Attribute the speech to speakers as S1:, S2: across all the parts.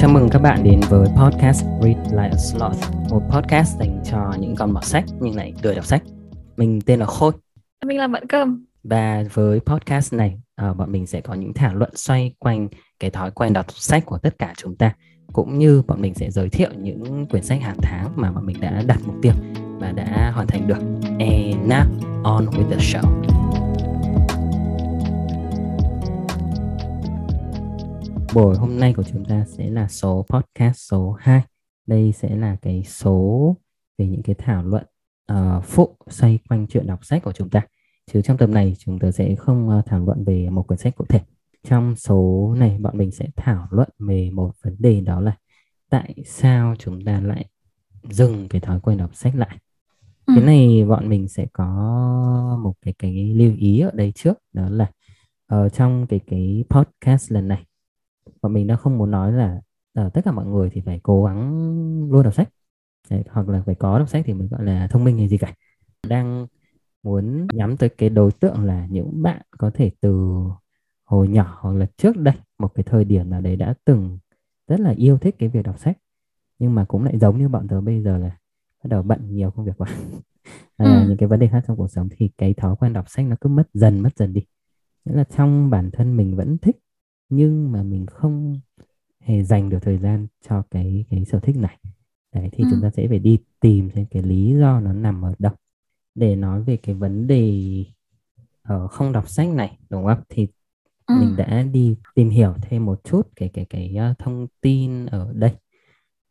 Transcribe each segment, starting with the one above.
S1: Chào mừng các bạn đến với podcast Read Like a Sloth, một podcast dành cho những con mọt sách nhưng lại lười đọc sách. Mình tên là Khôi.
S2: Mình là Mận Cơm.
S1: Và với podcast này, uh, bọn mình sẽ có những thảo luận xoay quanh cái thói quen đọc sách của tất cả chúng ta cũng như bọn mình sẽ giới thiệu những quyển sách hàng tháng mà bọn mình đã đặt mục tiêu và đã hoàn thành được. And now, on with the show. Buổi hôm nay của chúng ta sẽ là số podcast số 2. Đây sẽ là cái số về những cái thảo luận uh, phụ xoay quanh chuyện đọc sách của chúng ta. Chứ trong tập này chúng ta sẽ không uh, thảo luận về một quyển sách cụ thể. Trong số này bọn mình sẽ thảo luận về một vấn đề đó là tại sao chúng ta lại dừng cái thói quen đọc sách lại. Ừ. Cái này bọn mình sẽ có một cái cái lưu ý ở đây trước đó là ở uh, trong cái cái podcast lần này và mình đã không muốn nói là uh, tất cả mọi người thì phải cố gắng luôn đọc sách. Đấy, hoặc là phải có đọc sách thì mình gọi là thông minh hay gì cả. Đang muốn nhắm tới cái đối tượng là những bạn có thể từ hồi nhỏ hoặc là trước đây một cái thời điểm nào đấy đã từng rất là yêu thích cái việc đọc sách nhưng mà cũng lại giống như bọn tớ bây giờ là bắt đầu bận nhiều công việc quá. À, ừ. những cái vấn đề khác trong cuộc sống thì cái thói quen đọc sách nó cứ mất dần mất dần đi. Nghĩa là trong bản thân mình vẫn thích nhưng mà mình không hề dành được thời gian cho cái cái sở thích này. Đấy thì ừ. chúng ta sẽ phải đi tìm xem cái lý do nó nằm ở đâu. Để nói về cái vấn đề ở uh, không đọc sách này đúng không? Thì ừ. mình đã đi tìm hiểu thêm một chút cái cái cái uh, thông tin ở đây.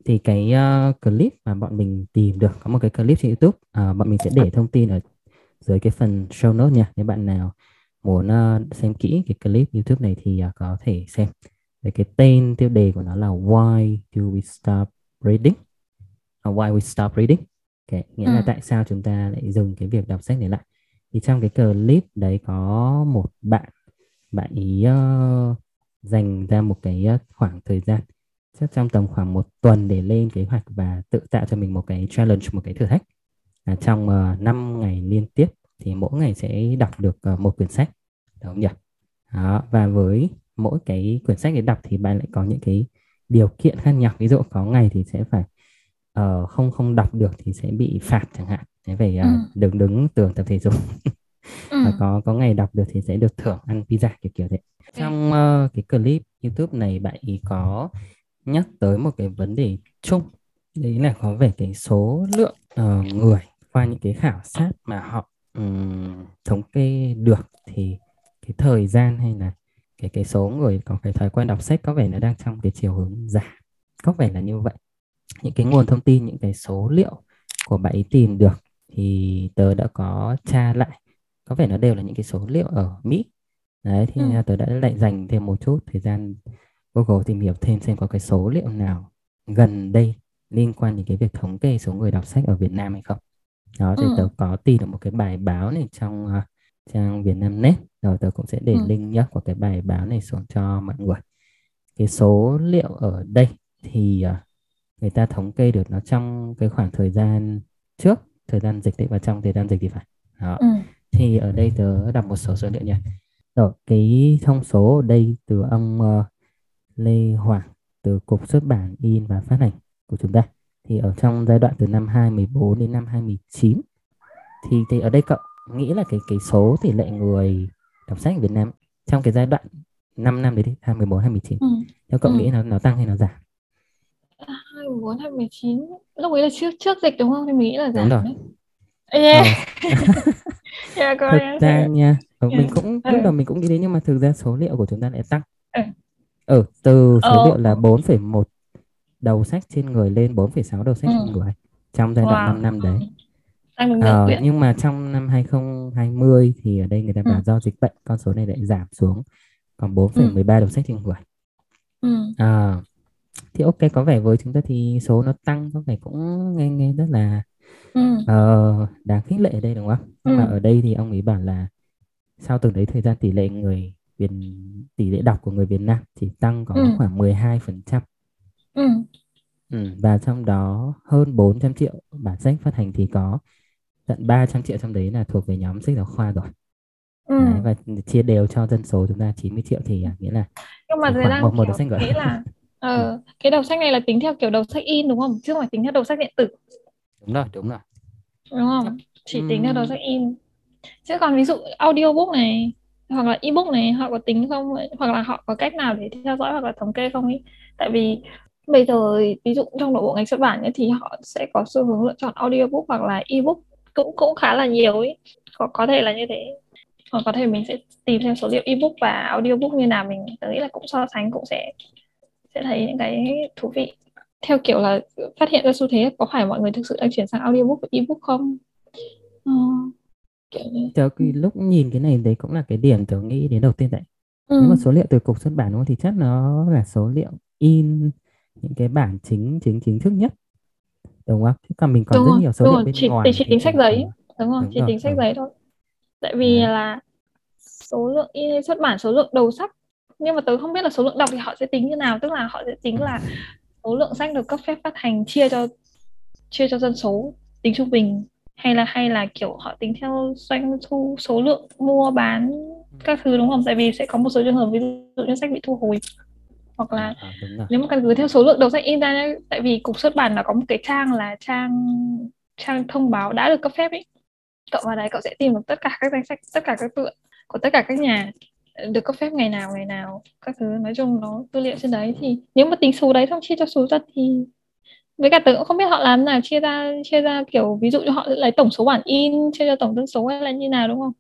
S1: Thì cái uh, clip mà bọn mình tìm được có một cái clip trên YouTube uh, bọn mình sẽ để thông tin ở dưới cái phần show note nha. Nếu bạn nào muốn uh, xem kỹ cái clip YouTube này thì uh, có thể xem về cái tên tiêu đề của nó là Why do we stop reading? Uh, why we stop reading? Okay. Nghĩa ừ. là tại sao chúng ta lại dừng cái việc đọc sách này lại? Thì trong cái clip đấy có một bạn bạn ý uh, dành ra một cái uh, khoảng thời gian chắc trong tầm khoảng một tuần để lên kế hoạch và tự tạo cho mình một cái challenge một cái thử thách à, trong uh, 5 ngày liên tiếp thì mỗi ngày sẽ đọc được uh, một quyển sách. Đúng không nhỉ? Đó, và với mỗi cái quyển sách để đọc thì bạn lại có những cái điều kiện khác nhau. Ví dụ có ngày thì sẽ phải uh, không không đọc được thì sẽ bị phạt chẳng hạn. Thế phải uh, ừ. đứng đứng tường tập thể dục. Ừ. và có có ngày đọc được thì sẽ được thưởng ăn pizza kiểu kiểu thế. Trong uh, cái clip YouTube này bạn ý có nhắc tới một cái vấn đề chung. Đấy là có về cái số lượng uh, người qua những cái khảo sát mà họ um, thống kê được thì cái thời gian hay là cái cái số người có cái thói quen đọc sách có vẻ nó đang trong cái chiều hướng giảm. Có vẻ là như vậy. Những cái nguồn thông tin những cái số liệu của bạn ấy tìm được thì tớ đã có tra lại. Có vẻ nó đều là những cái số liệu ở Mỹ. Đấy thì ừ. tớ đã lại dành thêm một chút thời gian Google tìm hiểu thêm xem có cái số liệu nào gần đây liên quan đến cái việc thống kê số người đọc sách ở Việt Nam hay không đó thì ừ. tớ có tìm được một cái bài báo này trong uh, trang Việt Nam Net rồi tớ cũng sẽ để ừ. link nhé của cái bài báo này xuống cho mọi người cái số liệu ở đây thì uh, người ta thống kê được nó trong cái khoảng thời gian trước thời gian dịch đấy và trong thời gian dịch thì phải đó. Ừ. thì ở đây tớ đọc một số số liệu nha rồi cái thông số ở đây từ ông uh, Lê Hoàng từ cục xuất bản in và phát hành của chúng ta thì ở trong giai đoạn từ năm 2014 đến năm 2019 thì thì ở đây cậu nghĩ là cái cái số tỷ lệ người đọc sách ở Việt Nam trong cái giai đoạn 5 năm đấy đi 2014 2019 ừ. theo cậu ừ. nghĩ nó nó tăng hay nó giảm
S2: 2014 2019 lúc ấy là trước trước dịch đúng không thì mình nghĩ là giảm
S1: đúng rồi
S2: đấy. Yeah. Oh. yeah,
S1: thực ra nha ừ, mình cũng lúc đầu mình cũng nghĩ đến nhưng mà thực ra số liệu của chúng ta lại tăng ừ, ừ từ số oh. liệu là 4,1 đầu sách trên người lên 4,6 đầu sách ừ. trên người trong giai đoạn wow. 5 năm đấy ờ, nhưng mà trong năm 2020 thì ở đây người ta bảo ừ. do dịch bệnh con số này lại giảm xuống còn 4,13 ừ. đầu sách trên người ừ. à, thì ok có vẻ với chúng ta thì số nó tăng có vẻ cũng nghe nghe rất là ừ. uh, đáng khích lệ ở đây đúng không nhưng ừ. mà ở đây thì ông ấy bảo là sau từng đấy thời gian tỷ lệ người Việt tỷ lệ đọc của người Việt Nam chỉ tăng có ừ. khoảng 12 phần trăm Ừ. Ừ, và trong đó hơn 400 triệu bản sách phát hành thì có tận 300 triệu trong đấy là thuộc về nhóm sách giáo khoa rồi. Ừ. Đấy, và chia đều cho dân số chúng ta 90 triệu thì à, nghĩa là
S2: nhưng mà
S1: khoảng
S2: đang
S1: một một
S2: kiểu
S1: sách
S2: nghĩ là ờ, cái đầu sách này là tính theo kiểu đầu sách in đúng không? Chứ không phải tính theo đầu sách điện tử.
S1: Đúng rồi đúng rồi.
S2: Đúng không? Chỉ tính theo đầu sách in. Chứ còn ví dụ audiobook này hoặc là ebook này họ có tính không? Hoặc là họ có cách nào để theo dõi hoặc là thống kê không ấy tại vì bây giờ ví dụ trong nội bộ ngành xuất bản ấy, thì họ sẽ có xu hướng lựa chọn audiobook hoặc là ebook cũng cũng khá là nhiều ấy. Có có thể là như thế. Hoặc có thể mình sẽ tìm xem số liệu ebook và audiobook như nào mình nghĩ là cũng so sánh cũng sẽ sẽ thấy những cái thú vị. Theo kiểu là phát hiện ra xu thế có phải mọi người thực sự đang chuyển sang audiobook và ebook không?
S1: Ờ, kiểu như... Tớ khi lúc nhìn cái này đấy cũng là cái điểm tớ nghĩ đến đầu tiên đấy. Ừ. nếu mà số liệu từ cục xuất bản đúng không thì chắc nó là số liệu in những cái bản chính chính chính thức nhất đúng không? Chứ còn mình còn đúng rất rồi, nhiều số liệu bên
S2: chỉ,
S1: ngoài.
S2: Chỉ tính sách giấy, đúng không? Đúng chỉ rồi, tính sách giấy thôi. Tại vì à. là số lượng in xuất bản số lượng đầu sách nhưng mà tớ không biết là số lượng đọc thì họ sẽ tính như nào tức là họ sẽ tính là số lượng sách được cấp phép phát hành chia cho chia cho dân số tính trung bình hay là hay là kiểu họ tính theo doanh thu số lượng mua bán các thứ đúng không tại vì sẽ có một số trường hợp ví dụ như sách bị thu hồi hoặc là à, nếu mà căn cứ theo số lượng đầu sách in ra tại vì cục xuất bản là có một cái trang là trang trang thông báo đã được cấp phép ấy. Cậu vào đấy cậu sẽ tìm được tất cả các danh sách tất cả các tựa của tất cả các nhà được cấp phép ngày nào ngày nào các thứ. Nói chung nó tư liệu trên đấy thì nếu mà tính số đấy xong chia cho số dân thì với cả tớ cũng không biết họ làm nào chia ra chia ra kiểu ví dụ như họ lấy tổng số bản in chia cho tổng dân số hay là như nào đúng không?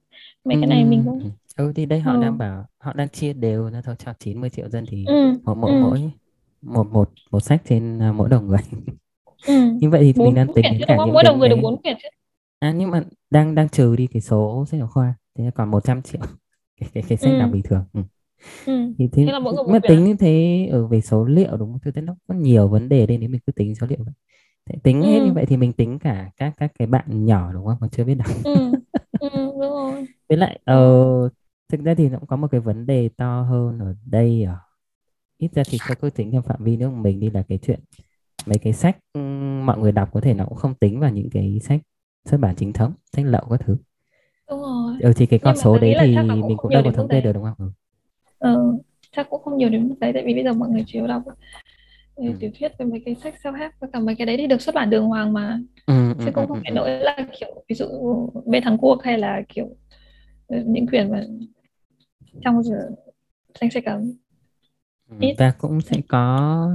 S2: Mấy cái này mình cũng
S1: ừ thì đây họ ừ. đang bảo họ đang chia đều ra thôi cho 90 triệu dân thì ừ. mỗi mỗi ừ. mỗi một một một sách trên uh, mỗi đầu người ừ. như vậy thì mình đang tính đến cả những
S2: mỗi đầu người được bốn quyển chứ
S1: à nhưng mà đang đang trừ đi cái số sách giáo khoa thế còn 100 triệu cái cái, cái sách ừ. nào bình thường ừ. Ừ. thì thế, thế là mỗi người một tính như thế ở về số liệu đúng không? Tôi thấy nó có nhiều vấn đề nên nếu mình cứ tính số liệu vậy. Thế tính ừ. hết như vậy thì mình tính cả các các cái bạn nhỏ đúng không? Còn chưa biết đọc.
S2: Ừ. ừ, đúng rồi.
S1: Với lại uh, thực ra thì nó cũng có một cái vấn đề to hơn ở đây ở ít ra thì tôi cứ tính trong phạm vi nước mình đi là cái chuyện mấy cái sách mọi người đọc có thể nó cũng không tính vào những cái sách xuất bản chính thống sách lậu các thứ.
S2: Đúng rồi.
S1: Ừ, thì cái con số đấy thì mình cũng đâu có thống kê được đúng không? Ừ.
S2: ừ, chắc cũng không nhiều đến mức đấy tại vì bây giờ mọi người chủ yếu đọc ừ. tiểu thuyết với mấy cái sách self-help và cả mấy cái đấy thì được xuất bản đường hoàng mà. Ừ, chứ ừ, cũng không phải nỗi là kiểu ví dụ bên Hàn Quốc hay là kiểu những quyển mà trong giờ danh sách cấm
S1: ít và cũng sẽ có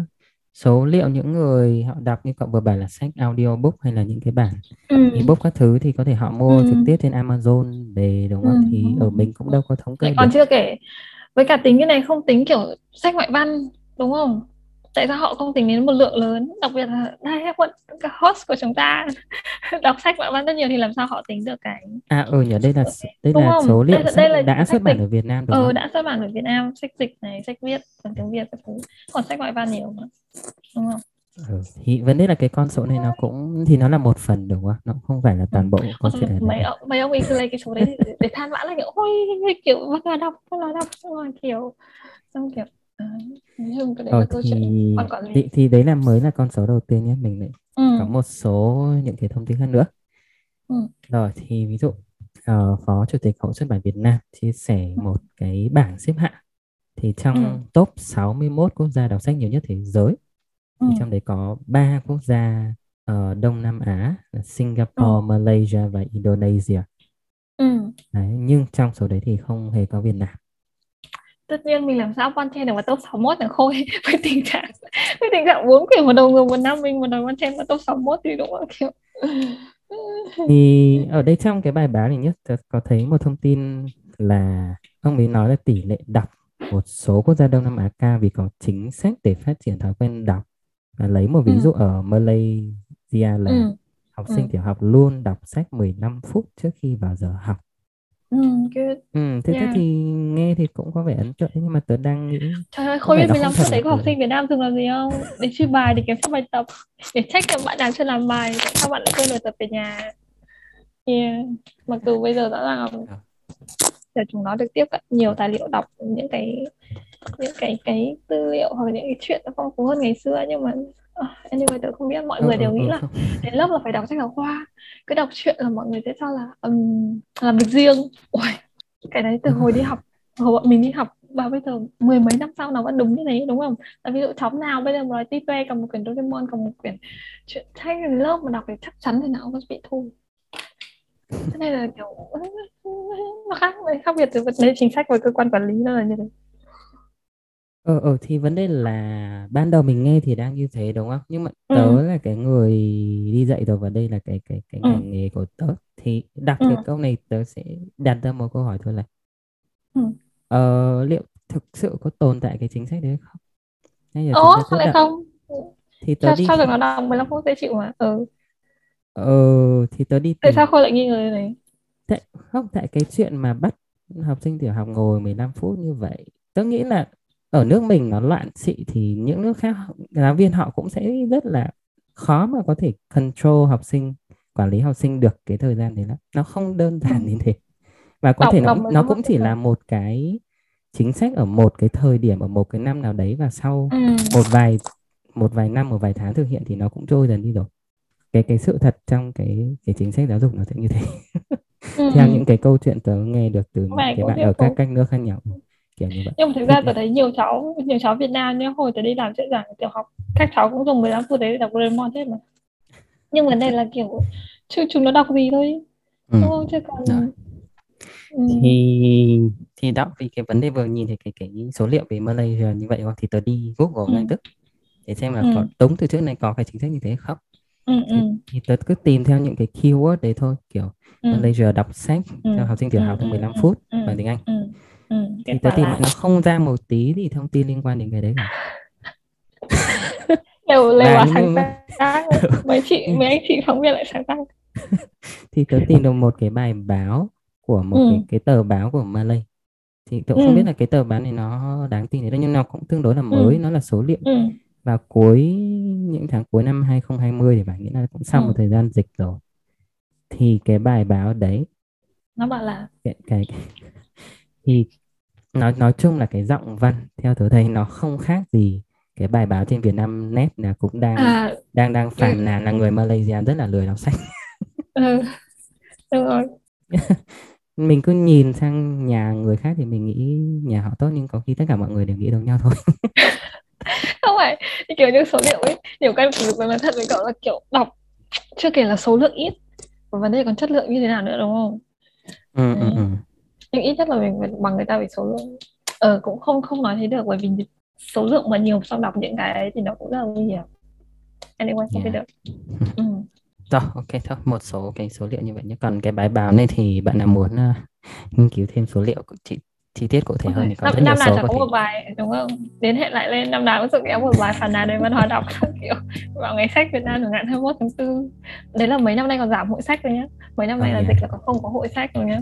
S1: số liệu những người họ đọc như cậu vừa bảo là sách audiobook hay là những cái bản ừ. ebook các thứ thì có thể họ mua ừ. trực tiếp trên Amazon về đúng không? Ừ. Thì ở mình cũng đâu có thống kê
S2: còn chưa kể với cả tính cái này không tính kiểu sách ngoại văn đúng không? Tại sao họ không tính đến một lượng lớn? Đặc biệt là đây cái host của chúng ta đọc sách ngoại văn rất nhiều thì làm sao họ tính được cái
S1: à ừ nhớ đây là đây đúng là không? số liệu đây, sách đây là đã xuất bản ở Việt Nam
S2: đúng ừ, không? đã xuất bản ở Việt Nam. Sách dịch này sách viết bằng tiếng Việt các còn sách ngoại văn nhiều mà. Đúng không?
S1: Ừ, thì vấn đề là cái con số này nó cũng thì nó là một phần đúng không? Nó không phải là toàn bộ câu chuyện
S2: mấy ông mấy ông ấy cứ lấy cái số đấy để, để than vãn là kiểu ôi kiểu bắt là đọc bắt là đọc xong rồi kiểu xong kiểu nhưng cái đấy
S1: ờ, thì, thì thì đấy là mới là con số đầu tiên nhé mình lại ừ. có một số những cái thông tin khác nữa ừ. rồi thì ví dụ uh, phó chủ tịch hội xuất bản Việt Nam chia sẻ ừ. một cái bảng xếp hạng thì trong ừ. top 61 quốc gia đọc sách nhiều nhất thế giới ừ. thì trong đấy có ba quốc gia ở Đông Nam Á là Singapore, ừ. Malaysia và Indonesia. Ừ. Đấy, nhưng trong số đấy thì không hề có Việt Nam
S2: tất nhiên mình làm sao content được vào top 61 là khôi với tình trạng với tình trạng bốn quyển một đầu người một năm mình một đầu content vào top 61 thì đúng không kiểu
S1: thì ở đây trong cái bài báo này nhất có thấy một thông tin là ông ấy nói là tỷ lệ đọc một số quốc gia Đông Nam Á cao vì có chính sách để phát triển thói quen đọc và lấy một ví ừ. dụ ở Malaysia là ừ. học sinh ừ. tiểu học luôn đọc sách 15 phút trước khi vào giờ học
S2: Ừ, good.
S1: Ừ, thế
S2: Yeah.
S1: thế thì nghe thì cũng có vẻ ấn tượng nhưng mà tớ đang nghĩ
S2: Trời ơi, không biết 15 phút đấy của học sinh Việt Nam thường làm gì không? Để truy bài, để kiểm tra bài tập, để check xem bạn nào chưa làm bài, tại sao bạn lại quên bài tập về nhà. Yeah. Mặc dù bây giờ rõ ràng là chúng nó được tiếp cận nhiều tài liệu đọc những cái những cái cái tư liệu hoặc những cái chuyện nó phong phú hơn ngày xưa nhưng mà anyway tớ không biết mọi ừ, người đều ừ, nghĩ ừ. là đến lớp là phải đọc sách giáo khoa. Cái đọc truyện là mọi người sẽ cho là um, làm việc riêng. Ôi, cái đấy từ hồi đi học hồi bọn mình đi học và bây giờ mười mấy năm sau nó vẫn đúng như thế đúng không? Là ví dụ cháu nào bây giờ mà nói ti cầm một quyển Doraemon cầm một quyển chuyện sách lớp mà đọc thì chắc chắn thì nào cũng bị thu. Thế nên là kiểu nó khác khác biệt từ vấn đề chính sách với cơ quan quản lý nó là như thế
S1: ờ ờ thì vấn đề là ban đầu mình nghe thì đang như thế đúng không nhưng mà ừ. tớ ừ. là cái người đi dạy rồi và đây là cái cái cái ừ. ngành nghề của tớ thì đặt ừ. cái câu này tớ sẽ đặt ra một câu hỏi thôi là ừ. ờ, liệu thực sự có tồn tại cái chính sách đấy không
S2: hay là Ồ, sao lại không thì tớ sao, đi sao được nó đọc 15 phút dễ chịu mà ừ
S1: ờ thì tớ đi
S2: tại sao khôi lại nghi ngờ này
S1: tại không tại cái chuyện mà bắt học sinh tiểu học ngồi 15 phút như vậy tớ nghĩ là ở nước mình nó loạn xị thì những nước khác giáo viên họ cũng sẽ rất là khó mà có thể control học sinh quản lý học sinh được cái thời gian đấy lắm. Nó không đơn giản ừ. như thế. Và có thể nó, nó cũng chỉ là một cái chính sách ở một cái thời điểm ở một cái năm nào đấy và sau ừ. một vài một vài năm một vài tháng thực hiện thì nó cũng trôi dần đi rồi. Cái cái sự thật trong cái cái chính sách giáo dục nó sẽ như thế. Ừ. theo những cái câu chuyện tớ nghe được từ những cái bạn ở các các nước khác nhau kiểu như vậy
S2: nhưng thực ra tớ thấy nhiều cháu nhiều cháu Việt Nam nhé hồi tớ đi làm sẽ giảng tiểu học các cháu cũng dùng 15 phút đấy để đọc Doraemon hết mà nhưng vấn đề là kiểu chứ chúng nó đọc gì thôi ừ. đúng không chứ còn
S1: ừ. thì thì đó vì cái vấn đề vừa nhìn thì cái cái số liệu về Malaysia như vậy thì tớ đi Google ừ. ngay tức để xem là ừ. có đúng từ trước này có cái chính sách như thế không ừ, thì, ừ. thì tớ cứ tìm theo những cái keyword đấy thôi kiểu ừ. Malaysia đọc sách ừ. cho học sinh tiểu học trong 15 phút ừ. bằng tiếng Anh ừ. Ừ. thì tớ tìm là... nó không ra một tí gì thông tin liên quan đến cái đấy cả
S2: đều lều là sáng tác mấy chị mấy anh chị phóng viên lại sáng tác
S1: thì tớ tìm được một cái bài báo của một ừ. cái, cái tờ báo của Malay thì tôi cũng ừ. không biết là cái tờ báo này nó đáng tin đấy nhưng nó cũng tương đối là mới ừ. nó là số liệu ừ. vào cuối những tháng cuối năm 2020 thì phải nghĩ là cũng sau ừ. một thời gian dịch rồi thì cái bài báo đấy
S2: nó bảo là
S1: cái, cái thì nói nói chung là cái giọng văn theo tôi thấy nó không khác gì cái bài báo trên Việt Nam Net là cũng đang à, đang đang phản ừ. nàn là người Malaysia rất là lười đọc sách.
S2: ừ, đúng rồi.
S1: mình cứ nhìn sang nhà người khác thì mình nghĩ nhà họ tốt nhưng có khi tất cả mọi người đều nghĩ giống nhau thôi
S2: không phải kiểu như số liệu ấy nhiều cái với nói thật với cậu là kiểu đọc chưa kể là số lượng ít và vấn đề còn chất lượng như thế nào nữa đúng không ừ, ừ, ừ. Nhưng ít nhất là mình bằng người ta về số lượng ờ cũng không không nói thế được bởi vì số lượng mà nhiều xong đọc những cái ấy thì nó cũng rất là nguy hiểm anyway không yeah. biết được ừ.
S1: Rồi, ok thôi, một số cái số liệu như vậy nhé. Còn cái bài báo này thì bạn nào muốn uh, nghiên cứu thêm số liệu chi, chi tiết cụ thể okay. hơn thì có năm, rất
S2: nhiều
S1: năm số
S2: nào có một bài đúng không? Đến hệ lại lên năm nào cũng sẽ kéo một bài phản nàn về văn hóa đọc kiểu vào ngày sách Việt Nam chẳng hạn 21 tháng 4. Đấy là mấy năm nay còn giảm hội sách rồi nhé. Mấy năm nay oh, là yeah. dịch là còn không có hội sách rồi nhé.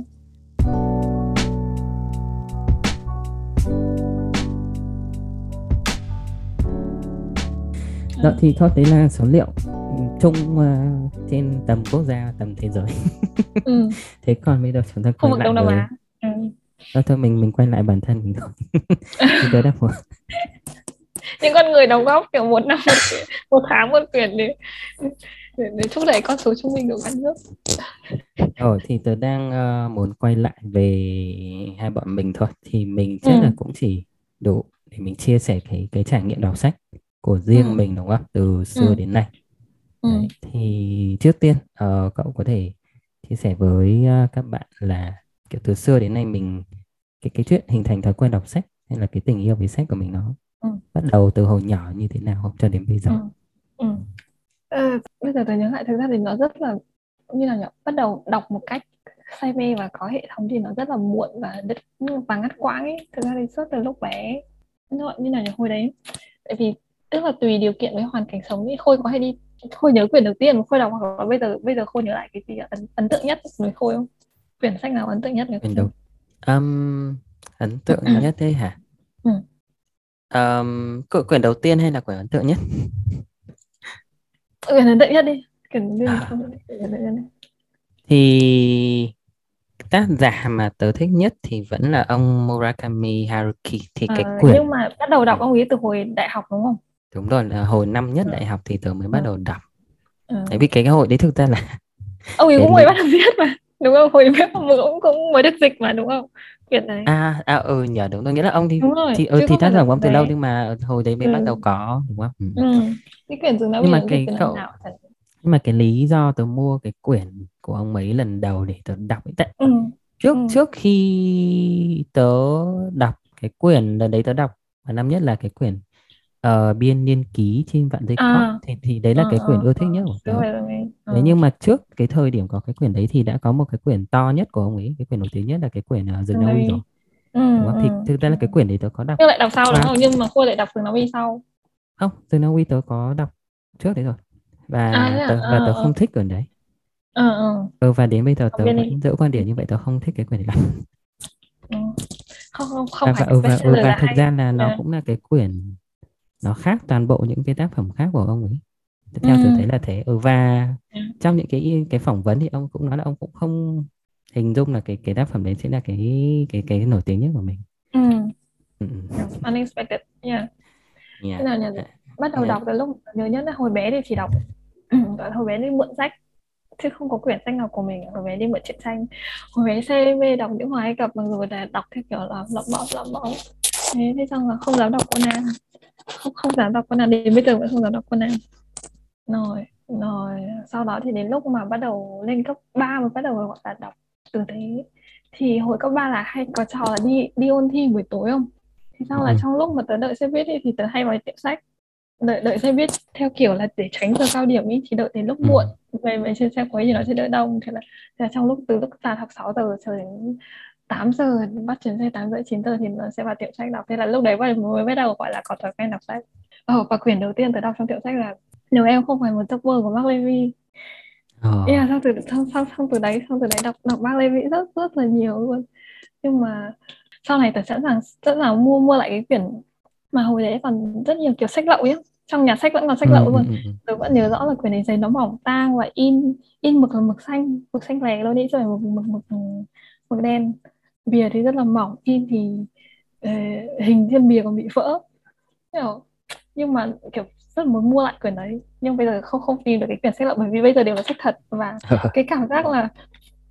S1: Đó thì thôi đấy là số liệu chung uh, trên tầm quốc gia tầm thế giới. Ừ. thế còn bây giờ chúng ta quay lại với... ừ. Đó, thôi mình mình quay lại bản thân mình thôi. Thì
S2: đã một những con người đóng góp kiểu một năm một, một tháng một quyển để, để để thúc đẩy con số trung bình của cả nước.
S1: Rồi thì tớ đang uh, muốn quay lại về hai bọn mình thôi. Thì mình chắc ừ. là cũng chỉ đủ để mình chia sẻ cái cái trải nghiệm đọc sách của riêng ừ. mình đúng không từ xưa ừ. đến nay Ừ. Đấy, thì trước tiên uh, cậu có thể chia sẻ với uh, các bạn là kiểu từ xưa đến nay mình cái cái chuyện hình thành thói quen đọc sách hay là cái tình yêu với sách của mình nó ừ. bắt đầu từ hồi nhỏ như thế nào không cho đến bây giờ. Ừ.
S2: Ừ. Ừ, bây giờ tôi nhớ lại thực ra thì nó rất là như là nhỉ? bắt đầu đọc một cách say mê và có hệ thống thì nó rất là muộn và đứt và ngắt quãng ấy thực ra thì suốt từ lúc bé như là nhỉ hồi đấy tại vì tức là tùy điều kiện với hoàn cảnh sống ấy khôi có hay đi khôi nhớ quyển đầu tiên mà khôi đọc hoặc là bây giờ bây giờ khôi nhớ lại cái gì ấn, ấn tượng nhất với khôi không? Quyển sách nào ấn tượng nhất với
S1: quyển đầu um, ấn tượng nhất thế hả? Ừ. um, quyển đầu tiên hay là quyển ấn tượng nhất?
S2: Quyển ấn tượng nhất đi. Quyển
S1: à. thì tác giả mà tớ thích nhất thì vẫn là ông Murakami Haruki. Thì à, cái quyển
S2: nhưng mà bắt đầu đọc ông ấy từ hồi đại học đúng không
S1: đúng rồi là hồi năm nhất ừ. đại học thì tớ mới bắt ừ. đầu đọc ừ. tại vì cái, cái hội đấy thực ra là
S2: ông ấy cũng mới bắt đầu viết mà đúng không hồi bé cũng cũng mới được dịch mà đúng không quyển này
S1: à à ừ nhờ đúng tôi nghĩa là ông thì đúng rồi, thì ừ, thì tác giả của ông từ lâu nhưng mà hồi đấy mới ừ. bắt đầu có đúng không ừ.
S2: Ừ. cái quyển rừng
S1: nhưng mà cái cậu nào nhưng mà cái lý do tớ mua cái quyển của ông mấy lần đầu để tớ đọc ấy tại ừ. trước ừ. trước khi tớ đọc cái quyển lần đấy tớ đọc và năm nhất là cái quyển uh, biên niên ký trên vạn dây à. thì, thì đấy là à, cái quyển à, ưa thích nhất của tớ à. đấy nhưng mà trước cái thời điểm có cái quyển đấy thì đã có một cái quyển to nhất của ông ấy cái quyển nổi tiếng nhất là cái quyển uh, rừng Na Uy rồi. Ừ, đúng không? thì ừ. thực ra là cái quyển đấy tớ có đọc
S2: nhưng lại đọc sau đúng không? Nhưng mà khôi lại đọc rừng Na Uy sau.
S1: Không rừng Na Uy tớ có đọc trước đấy rồi. Và à, tớ, và tớ à, không thích quyển đấy.
S2: Ừ, ừ.
S1: ừ và đến bây giờ tớ vẫn giữ quan điểm như vậy tớ không thích cái quyển đấy lắm.
S2: Ừ. không không không
S1: và, phải và, và, và, và thực ra là nó cũng là cái quyển nó khác toàn bộ những cái tác phẩm khác của ông ấy theo ừ. tôi thấy là thế ừ, và ừ. trong những cái cái phỏng vấn thì ông cũng nói là ông cũng không hình dung là cái cái tác phẩm đấy sẽ là cái cái cái nổi tiếng nhất của mình
S2: ừ. Ừ. unexpected yeah. yeah. Thế nào nhỉ? bắt đầu yeah. đọc từ lúc nhớ nhất là hồi bé thì chỉ đọc hồi bé đi mượn sách chứ không có quyển sách nào của mình hồi bé đi mượn truyện tranh hồi bé say mê đọc những hoàng ai cập mặc dù là đọc theo kiểu là lẩm bẩm lẩm bẩm thế thế xong là không dám đọc Conan không không dám đọc Conan đến bây giờ vẫn không dám đọc Conan rồi rồi. Sau đó thì đến lúc mà bắt đầu lên cấp 3 mới bắt đầu gọi là đọc từ thế. Thì hồi cấp 3 là hay có trò là đi đi ôn thi buổi tối không? Thì sau là ừ. trong lúc mà tớ đợi xe buýt thì, thì tớ hay vào tiệm sách. Đợi đợi xe buýt theo kiểu là để tránh giờ cao điểm ý thì đợi đến lúc ừ. muộn về về trên xe quấy thì nó sẽ đỡ đông thế là, thế là trong lúc từ lúc tan học 6 giờ chờ đến 8 giờ bắt chuyến xe 8 giờ 9 giờ thì nó sẽ vào tiệm sách đọc. Thế là lúc đấy mới bắt đầu gọi là có thói quen đọc sách. Ờ, và quyển đầu tiên tôi đọc trong tiệm sách là nếu em không phải một mơ của Mark Levy. Ờ. yeah, xong từ xong, xong, xong từ đấy xong từ đấy đọc đọc Mark Levy rất rất là nhiều luôn. Nhưng mà sau này tôi sẵn sàng sẵn sàng mua mua lại cái quyển mà hồi đấy còn rất nhiều kiểu sách lậu ấy trong nhà sách vẫn còn sách lậu ừ, luôn. ừ, ừ. tôi vẫn nhớ rõ là quyển này giấy nó mỏng tang và in in mực là mực xanh mực xanh lè luôn đi rồi mực mực mực mực đen bìa thì rất là mỏng in thì uh, hình trên bìa còn bị vỡ. Nhưng mà kiểu rất muốn mua lại quyển đấy nhưng bây giờ không không tìm được cái quyển sách lậu bởi vì bây giờ đều là sách thật và cái cảm giác là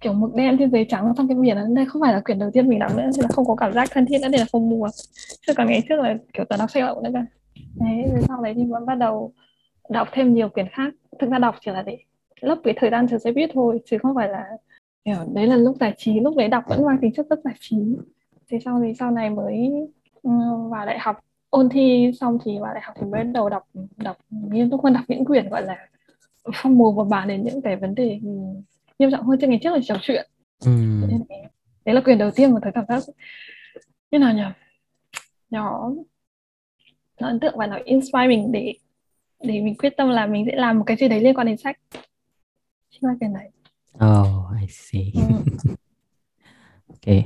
S2: kiểu mực đen trên giấy trắng trong cái biển là đây không phải là quyển đầu tiên mình đọc nữa thì là không có cảm giác thân thiết nữa nên là không mua. Chứ còn ngày trước là kiểu toàn đọc sách lậu nữa cơ. Đấy rồi sau đấy thì vẫn bắt đầu đọc thêm nhiều quyển khác. Thực ra đọc chỉ là để lấp cái thời gian chờ xe buýt thôi chứ không phải là kiểu đấy là lúc giải trí lúc đấy đọc vẫn mang tính chất rất giải trí. Thế sau thì sau này mới uh, vào đại học ôn thi xong thì vào đại học thì mới đầu đọc đọc nghiêm túc hơn đọc những quyển gọi là phong mù và bàn đến những cái vấn đề nghiêm trọng hơn trên ngày trước là trò chuyện. Ừ. đấy là quyền đầu tiên mà thấy cảm giác như nào nhỉ? Nó nó ấn tượng và nó inspire mình để để mình quyết tâm là mình sẽ làm một cái gì đấy liên quan đến sách. Chính là cái này
S1: oh I see ừ. ok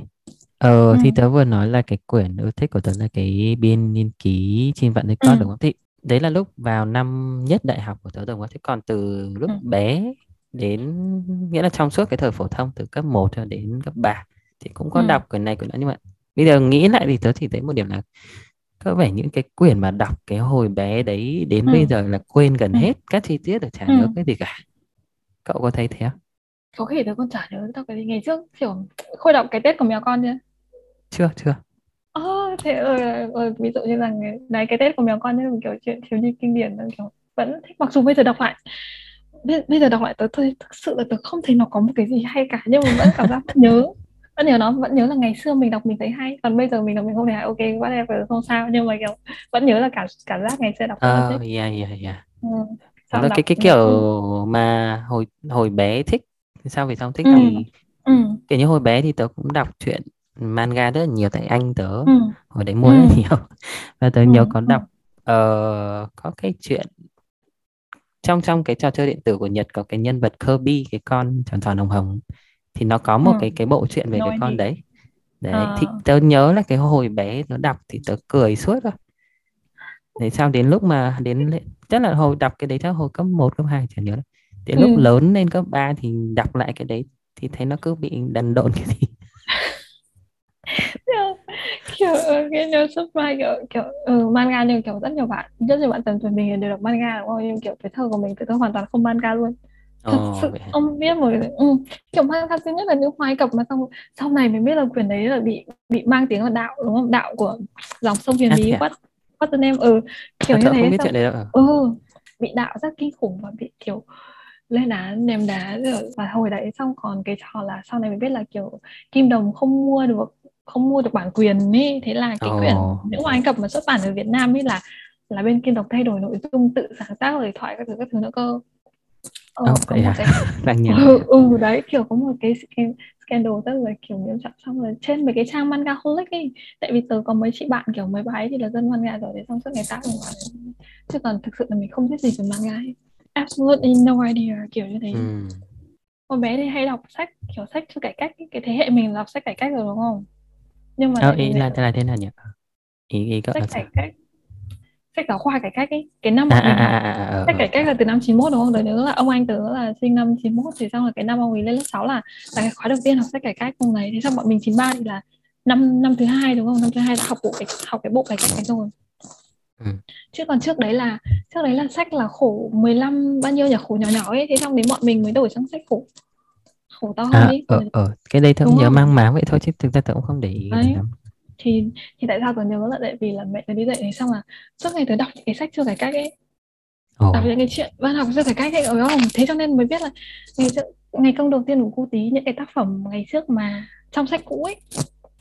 S1: ờ ừ. thì tớ vừa nói là cái quyển ưa thích của tớ là cái biên niên ký trên vạn dây con ừ. đúng không thì đấy là lúc vào năm nhất đại học của tớ đúng không thế còn từ lúc ừ. bé đến nghĩa là trong suốt cái thời phổ thông từ cấp 1 cho đến cấp 3 thì cũng có ừ. đọc quyển này quyển đó nhưng mà bây giờ nghĩ lại thì tớ chỉ thấy một điểm là có vẻ những cái quyển mà đọc cái hồi bé đấy đến ừ. bây giờ là quên gần ừ. hết các chi tiết để chả ừ. nhớ cái gì cả cậu có thấy thế không
S2: có thể tớ còn chả nhớ đọc cái ngày trước kiểu khôi đọc cái tết của mèo con chưa?
S1: Chưa chưa.
S2: Ờ thế ờ, ờ, ví dụ như là đấy cái tết của mèo con như kiểu chuyện thiếu nhi kinh điển kiểu vẫn thích mặc dù bây giờ đọc lại bây, bây giờ đọc lại tớ tôi thực sự là tớ không thấy nó có một cái gì hay cả nhưng mà vẫn cảm giác vẫn nhớ. Vẫn nhớ nó vẫn nhớ là ngày xưa mình đọc mình thấy hay còn bây giờ mình đọc mình không thấy hay ok whatever không sao nhưng mà kiểu vẫn nhớ là cảm cảm giác ngày xưa đọc
S1: uh, thích. yeah yeah yeah. Ừ. Đó là cái cái kiểu mà hồi hồi bé thích sao vì sao thích ừ. thì ừ. kiểu như hồi bé thì tớ cũng đọc truyện manga rất là nhiều tại anh tớ ừ. hồi đấy mua ừ. rất nhiều và tớ ừ. nhớ có đọc uh, có cái chuyện trong trong cái trò chơi điện tử của Nhật có cái nhân vật Kirby cái con tròn tròn hồng hồng thì nó có một ừ. cái cái bộ truyện về Nói cái con đi. đấy đấy à. thì tớ nhớ là cái hồi bé nó đọc thì tớ cười suốt rồi thế sao đến lúc mà đến chắc là hồi đọc cái đấy chắc hồi cấp 1, cấp 2 chẳng nhớ đến ừ. lúc lớn lên cấp 3 thì đọc lại cái đấy thì thấy nó cứ bị đần độn cái gì.
S2: Kiểu cái nhớ xuất vai kiểu kiểu ừ, manga nhưng kiểu rất nhiều bạn rất nhiều bạn tầm tuổi mình đều đọc manga đúng không? Nhưng kiểu cái thơ của mình thì tôi hoàn toàn không manga luôn. Thật oh, sự ông biết rồi ừ. kiểu mang duy nhất là nữ hoài cập mà xong sau này mới biết là quyền đấy là bị bị mang tiếng là đạo đúng không? Đạo của dòng sông huyền bí quát quát tên em ừ
S1: kiểu à, như thế không biết chuyện đấy đâu
S2: ừ bị đạo rất kinh khủng và bị kiểu lên đá ném đá rồi và hồi đấy xong còn cái trò là sau này mới biết là kiểu kim đồng không mua được không mua được bản quyền ấy thế là cái oh. quyển nữ hoàng cập mà xuất bản ở Việt Nam ấy là là bên kim đồng thay đổi nội dung tự sáng tác lời thoại các thứ các thứ nữa cơ.
S1: Ờ, oh, có một à? cái
S2: ừ, ừ đấy kiểu có một cái scandal rất là kiểu nghiêm trọng. Xong rồi trên mấy cái trang manga holic ấy tại vì tớ có mấy chị bạn kiểu mấy bái thì là dân manga rồi để xong suốt ngày tạo chứ còn thực sự là mình không biết gì về manga ấy absolutely no idea kiểu như thế ừ. con bé thì hay đọc sách kiểu sách cải cách cái thế hệ mình đọc sách cải cách rồi đúng không
S1: nhưng mà ờ, ý là, là thế nào nhỉ ý ý
S2: sách cải cách sách giáo khoa cải cách ấy cái năm à, à, à, à, à, sách cải cách là từ năm 91 đúng không? Đời nhớ là ông anh tớ là sinh năm 91 thì xong là cái năm ông ấy lên lớp 6 là là cái khóa đầu tiên học sách cải cách cùng này thì xong bọn mình 93 thì là năm năm thứ hai đúng không? Năm thứ hai đã học bộ cái học cái bộ cải cách này rồi. Ừ. chứ còn trước đấy là trước đấy là sách là khổ 15 bao nhiêu nhỉ khổ nhỏ nhỏ ấy thế xong đến bọn mình mới đổi sang sách khổ khổ to hơn à, ấy
S1: ờ, ờ. cái đây tôi cũng nhớ mang máng vậy thôi chứ thực ra tôi cũng không để ý đấy. lắm
S2: thì thì tại sao tôi nhớ là tại vì là mẹ tôi đi dạy thế xong là suốt ngày tôi đọc những cái sách chưa cải cách ấy oh. đọc những cái chuyện văn học chưa cải cách ấy ở không thế cho nên mới biết là ngày ngày công đầu tiên của cô tí những cái tác phẩm ngày trước mà trong sách cũ ấy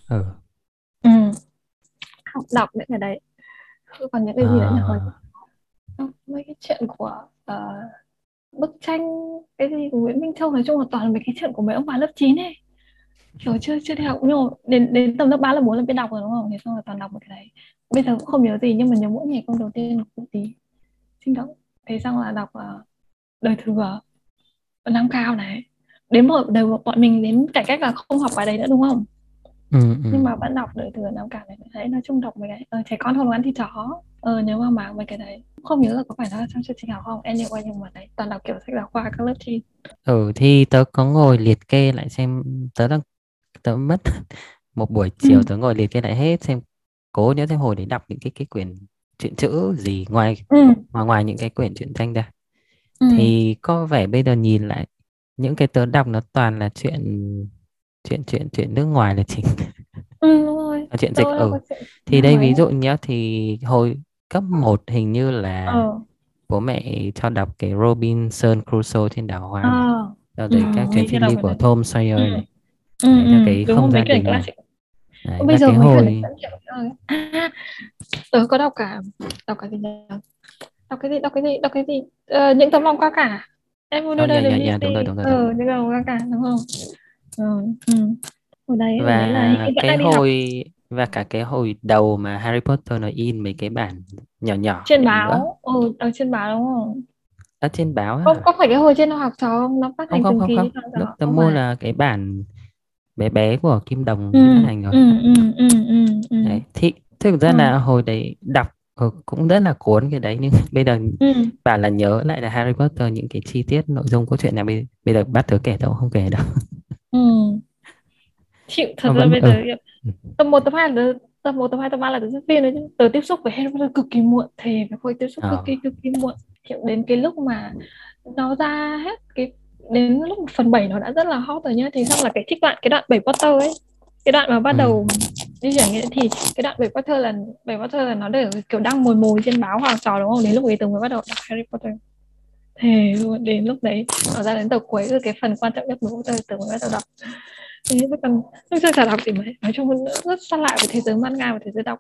S2: ừ. ừ. học đọc những cái đấy còn những cái gì à. nữa hỏi mấy cái chuyện của uh, bức tranh cái gì của Nguyễn Minh Châu nói chung là toàn là mấy cái chuyện của mấy ông bà lớp 9 ấy. Kiểu chưa chưa đi học. Nhưng mà đến đến tầm lớp 3 lớp 4 là biết đọc rồi đúng không? Thì xong rồi toàn đọc một cái đấy. Bây giờ cũng không nhớ gì nhưng mà nhớ mỗi ngày công đầu tiên là cụ tí sinh động. Thế xong là đọc uh, đời thừa năm cao này. Đến một đều bọn mình đến cải cách là không học bài đấy nữa đúng không ừ, ừ. nhưng mà vẫn đọc đời thừa năm cao này đấy nói chung đọc mấy cái ờ, trẻ con không ăn thì chó ờ, nếu mà mà mấy cái đấy không nhớ là có phải là trong chương trình học không anyway nhưng mà đấy toàn đọc kiểu sách giáo khoa các lớp thi
S1: ừ thì tớ có ngồi liệt kê lại xem tớ đang tớ mất một buổi chiều ừ. tớ ngồi liệt kê lại hết xem cố nhớ xem hồi để đọc những cái cái quyển truyện chữ gì ngoài ừ. ngoài ngoài những cái quyển truyện tranh ra ừ. thì có vẻ bây giờ nhìn lại những cái tớ đọc nó toàn là chuyện chuyện chuyện chuyện nước ngoài là chính.
S2: Ừ, đúng rồi.
S1: chuyện dịch ở ừ. thì đây ví dụ nhé thì hồi cấp 1 hình như là ừ. bố mẹ cho đọc cái Robinson Crusoe trên đảo Hoang ờ. rồi ừ, các chuyện phim của Tom Sawyer ừ. này. Ừ, đấy là cái đúng không gian đình này
S2: đấy, bây giờ cái hồi à, tớ có đọc cả đọc cả gì nhỉ đọc cái gì đọc cái gì đọc cái gì? Ờ, những tấm lòng qua cả em muốn đưa đây
S1: dạ, dạ, đúng rồi đúng rồi
S2: ừ, những tấm lòng qua cả đúng không ừ, ừ. hồi đấy
S1: và hồi đấy là cái hồi và cả cái hồi đầu mà Harry Potter nó in mấy cái bản nhỏ nhỏ
S2: trên báo ừ ở trên báo đúng không
S1: ở trên báo
S2: không có phải cái hồi trên học trò không nó phát hành
S1: không, không, không, không. lúc tớ mua là cái bản bé bé của Kim Đồng ừ, phát hành rồi ừ, ừ, ừ, ừ, ừ. Đấy, thì thực ra ừ. là hồi đấy đọc ừ, cũng rất là cuốn cái đấy nhưng bây giờ ừ. bảo là nhớ lại là Harry Potter những cái chi tiết nội dung câu chuyện này bây, bây giờ bắt tớ kể tớ không kể đâu
S2: ừ. chịu thật ra bây giờ ừ. tập một tập hai là tập một tập hai tập ba là tớ rất viên đấy chứ tớ tiếp xúc với Harry Potter cực kỳ muộn thề với hồi tiếp xúc ờ. cực kỳ cực kỳ muộn kiểu đến cái lúc mà nó ra hết cái đến lúc phần 7 nó đã rất là hot rồi nhá thì xong là cái trích đoạn cái đoạn 7 Potter ấy cái đoạn mà bắt ừ. đầu di chuyển thì cái đoạn 7 Potter là 7 Potter là nó đều kiểu đang mồi mồi trên báo hoặc trò đúng không đến lúc ấy từng mới bắt đầu đọc Harry Potter thề luôn đến lúc đấy nó ra đến tập cuối rồi cái phần quan trọng nhất của Potter từng mới bắt đầu đọc. Thế còn lúc chưa chả đọc thì mới nói chung rất xa lạ với thế giới manga và thế giới đọc.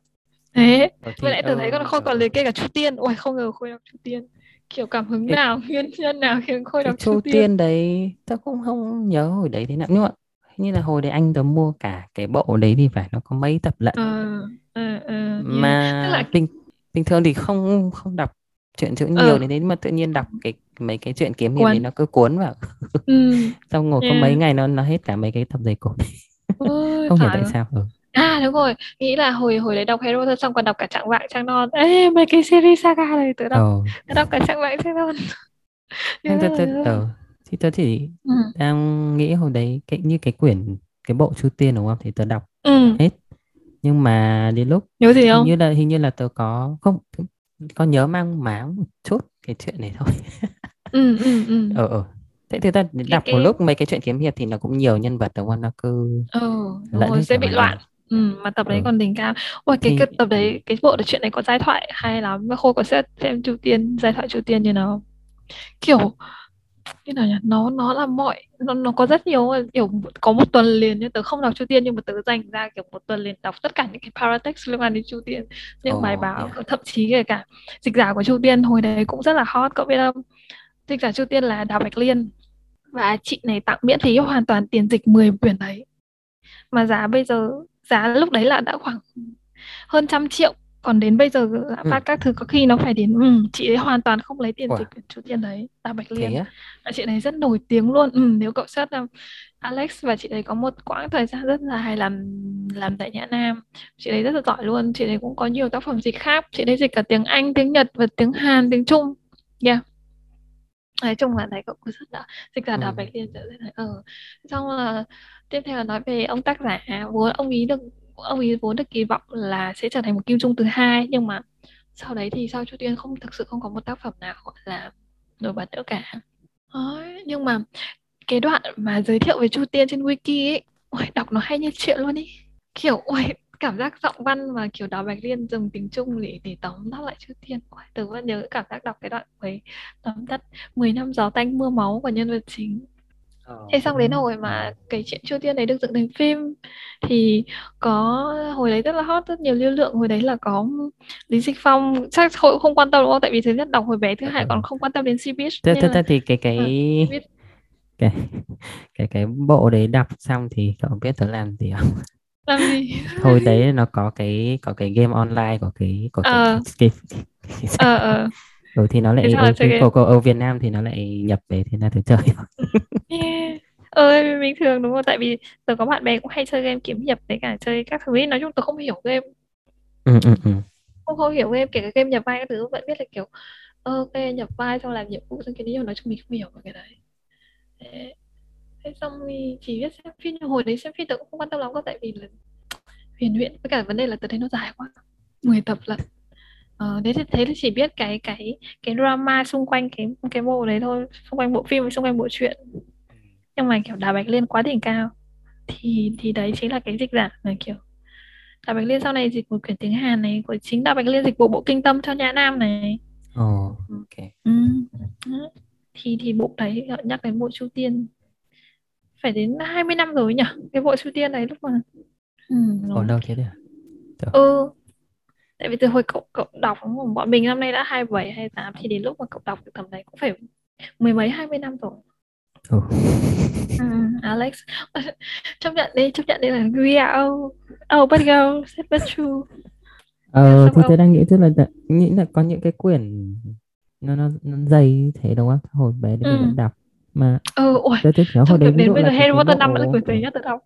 S2: Thế với lại từ thấy con không còn liệt kê cả Chu Tiên. Ôi không ngờ khôi đọc Chu Tiên. Kiểu cảm hứng cái, nào nguyên nhân nào khiến khôi đọc
S1: Chu tiên. tiên đấy tao cũng không nhớ hồi đấy thế nào. Nhưng mà như là hồi đấy anh tớ mua cả cái bộ đấy thì phải nó có mấy tập lận. Ờ, ờ, ờ, mà là... bình bình thường thì không không đọc chuyện chữ nhiều đến đấy mà tự nhiên đọc cái mấy cái chuyện kiếm hiệp thì nó cứ cuốn vào ừ. xong ngồi yeah. có mấy ngày nó nó hết cả mấy cái tập giày cột không hiểu tại sao ừ.
S2: À đúng rồi, nghĩ là hồi hồi đấy đọc Harry Potter xong còn đọc cả trạng vạng trang non. Ê mấy cái series saga này tớ đọc, oh. tớ đọc cả trạng vạng trang non.
S1: Em tớ, tớ, ờ, thì tớ chỉ ừ. đang nghĩ hồi đấy cái như cái quyển cái bộ Chu Tiên đúng không? Thì tớ đọc ừ. hết. Nhưng mà đến lúc
S2: nhớ gì
S1: không? Hình như là hình như là tớ có không có nhớ mang máng một chút cái chuyện này thôi. ừ, ừ, ừ. ờ, ờ. thế thì ta đọc cái, một lúc mấy cái chuyện kiếm hiệp thì nó cũng nhiều nhân vật đúng không nó cứ
S2: ừ lẫn rồi sẽ bị loạn ừ, mà tập đấy ừ. còn đỉnh cao ôi cái, thì... cái tập đấy cái bộ chuyện này có giai thoại hay lắm và khôi có xem xem chu tiên giai thoại chu tiên như nào kiểu như nào nhỉ? Nó nó là mọi nó, nó có rất nhiều kiểu có một tuần liền như tớ không đọc chu tiên nhưng mà tớ dành ra kiểu một tuần liền đọc tất cả những cái paratext liên quan đến chu tiên những oh, bài báo yeah. thậm chí kể cả dịch giả của chu tiên hồi đấy cũng rất là hot. Cậu biết không? Dịch giả chu tiên là đào bạch liên. Và chị này tặng miễn phí hoàn toàn tiền dịch 10 quyển đấy. Mà giá bây giờ giá lúc đấy là đã khoảng hơn trăm triệu còn đến bây giờ lạm phát ừ. các thứ có khi nó phải đến ừ, chị ấy hoàn toàn không lấy tiền wow. từ chú tiền đấy đào bạch liên. à? chị ấy rất nổi tiếng luôn. Ừ, nếu cậu xét um, Alex và chị ấy có một quãng thời gian rất dài làm làm tại Nhã Nam. Chị ấy rất là giỏi luôn. Chị ấy cũng có nhiều tác phẩm dịch khác. Chị ấy dịch cả tiếng Anh tiếng Nhật và tiếng Hàn tiếng Trung. Yeah. Nói chung là thấy cậu cũng rất là dịch giả đào ừ. bạch liên thành ờ xong là tiếp theo là nói về ông tác giả. Vốn ông ý được ông ấy vốn được kỳ vọng là sẽ trở thành một kim trung thứ hai nhưng mà sau đấy thì sau Chu Tiên không thực sự không có một tác phẩm nào gọi là nổi bật nữa cả. Đấy, nhưng mà cái đoạn mà giới thiệu về Chu Tiên trên wiki ấy ôi, đọc nó hay như chuyện luôn đi kiểu ôi cảm giác giọng văn và kiểu đào bạch liên dùng tiếng trung để để tóm tắt lại Chu Tiên. Ôi, tớ vẫn nhớ cảm giác đọc cái đoạn với tóm tắt 10 năm gió tanh mưa máu của nhân vật chính. Thế xong đến hồi mà cái chuyện Chu Tiên đấy được dựng thành phim thì có hồi đấy rất là hot rất nhiều lưu lượng. Hồi đấy là có Lý Dịch Phong chắc hội không quan tâm đúng không? Tại vì thứ nhất đọc hồi bé thứ hai còn không quan tâm đến Cbiz
S1: thế, thế, thế thì cái cái cái cái cái bộ đấy đọc xong thì cậu biết tớ làm gì không?
S2: Làm gì?
S1: Thôi đấy nó có cái có cái game online của cái của cái,
S2: ờ.
S1: cái, cái,
S2: cái, ờ, ờ.
S1: Rồi thì nó lại ở, cô, ở Việt Nam thì nó lại nhập về thì là thứ chơi.
S2: Ơi bình thường đúng không tại vì tôi có bạn bè cũng hay chơi game kiếm hiệp với cả chơi các thứ ấy. Nói chung tôi không hiểu game.
S1: Ừ, ừ, ừ.
S2: không không hiểu game kể cả game nhập vai các thứ vẫn biết là kiểu ok nhập vai xong làm nhiệm vụ xong cái điều nói chung mình không hiểu cái đấy. Thế, xong thì chỉ biết xem phim. Nhưng hồi đấy xem phim tôi cũng không quan tâm lắm có tại vì là huyền luyện với cả vấn đề là tôi thấy nó dài quá 10 tập lận. Ờ, thế thì thế thì chỉ biết cái cái cái drama xung quanh cái cái bộ đấy thôi, xung quanh bộ phim xung quanh bộ truyện. Nhưng mà kiểu Đào Bạch Liên quá đỉnh cao. Thì thì đấy chính là cái dịch giả là kiểu Đào Bạch Liên sau này dịch một quyển tiếng Hàn này của chính Đào Bạch Liên dịch bộ bộ Kinh Tâm cho Nhã Nam này.
S1: Oh, ok.
S2: Ừ. Thì thì bộ đấy nhắc đến bộ Chu Tiên phải đến 20 năm rồi nhỉ? Cái bộ Chu Tiên đấy lúc mà
S1: ừ, Còn đâu thế đấy à?
S2: Ừ, tại vì từ hồi cậu cậu đọc bọn mình năm nay đã 27 28 thì đến lúc mà cậu đọc cái tầm đấy cũng phải mười mấy hai mươi năm rồi
S1: ừ.
S2: ừ, Alex. Chấp nhận đi chấp nhận đi là we are oh, oh but girl said but true
S1: ờ thì tôi đang nghĩ tức là nghĩ là có những cái quyển nó nó, nó dày thế đúng không? Hồi bé thì ừ. mình vẫn đọc. Mà
S2: ừ ôi
S1: tôi thích nhớ hồi đấy
S2: đến bây giờ Harry Potter năm là quyển dày nhất tôi đọc.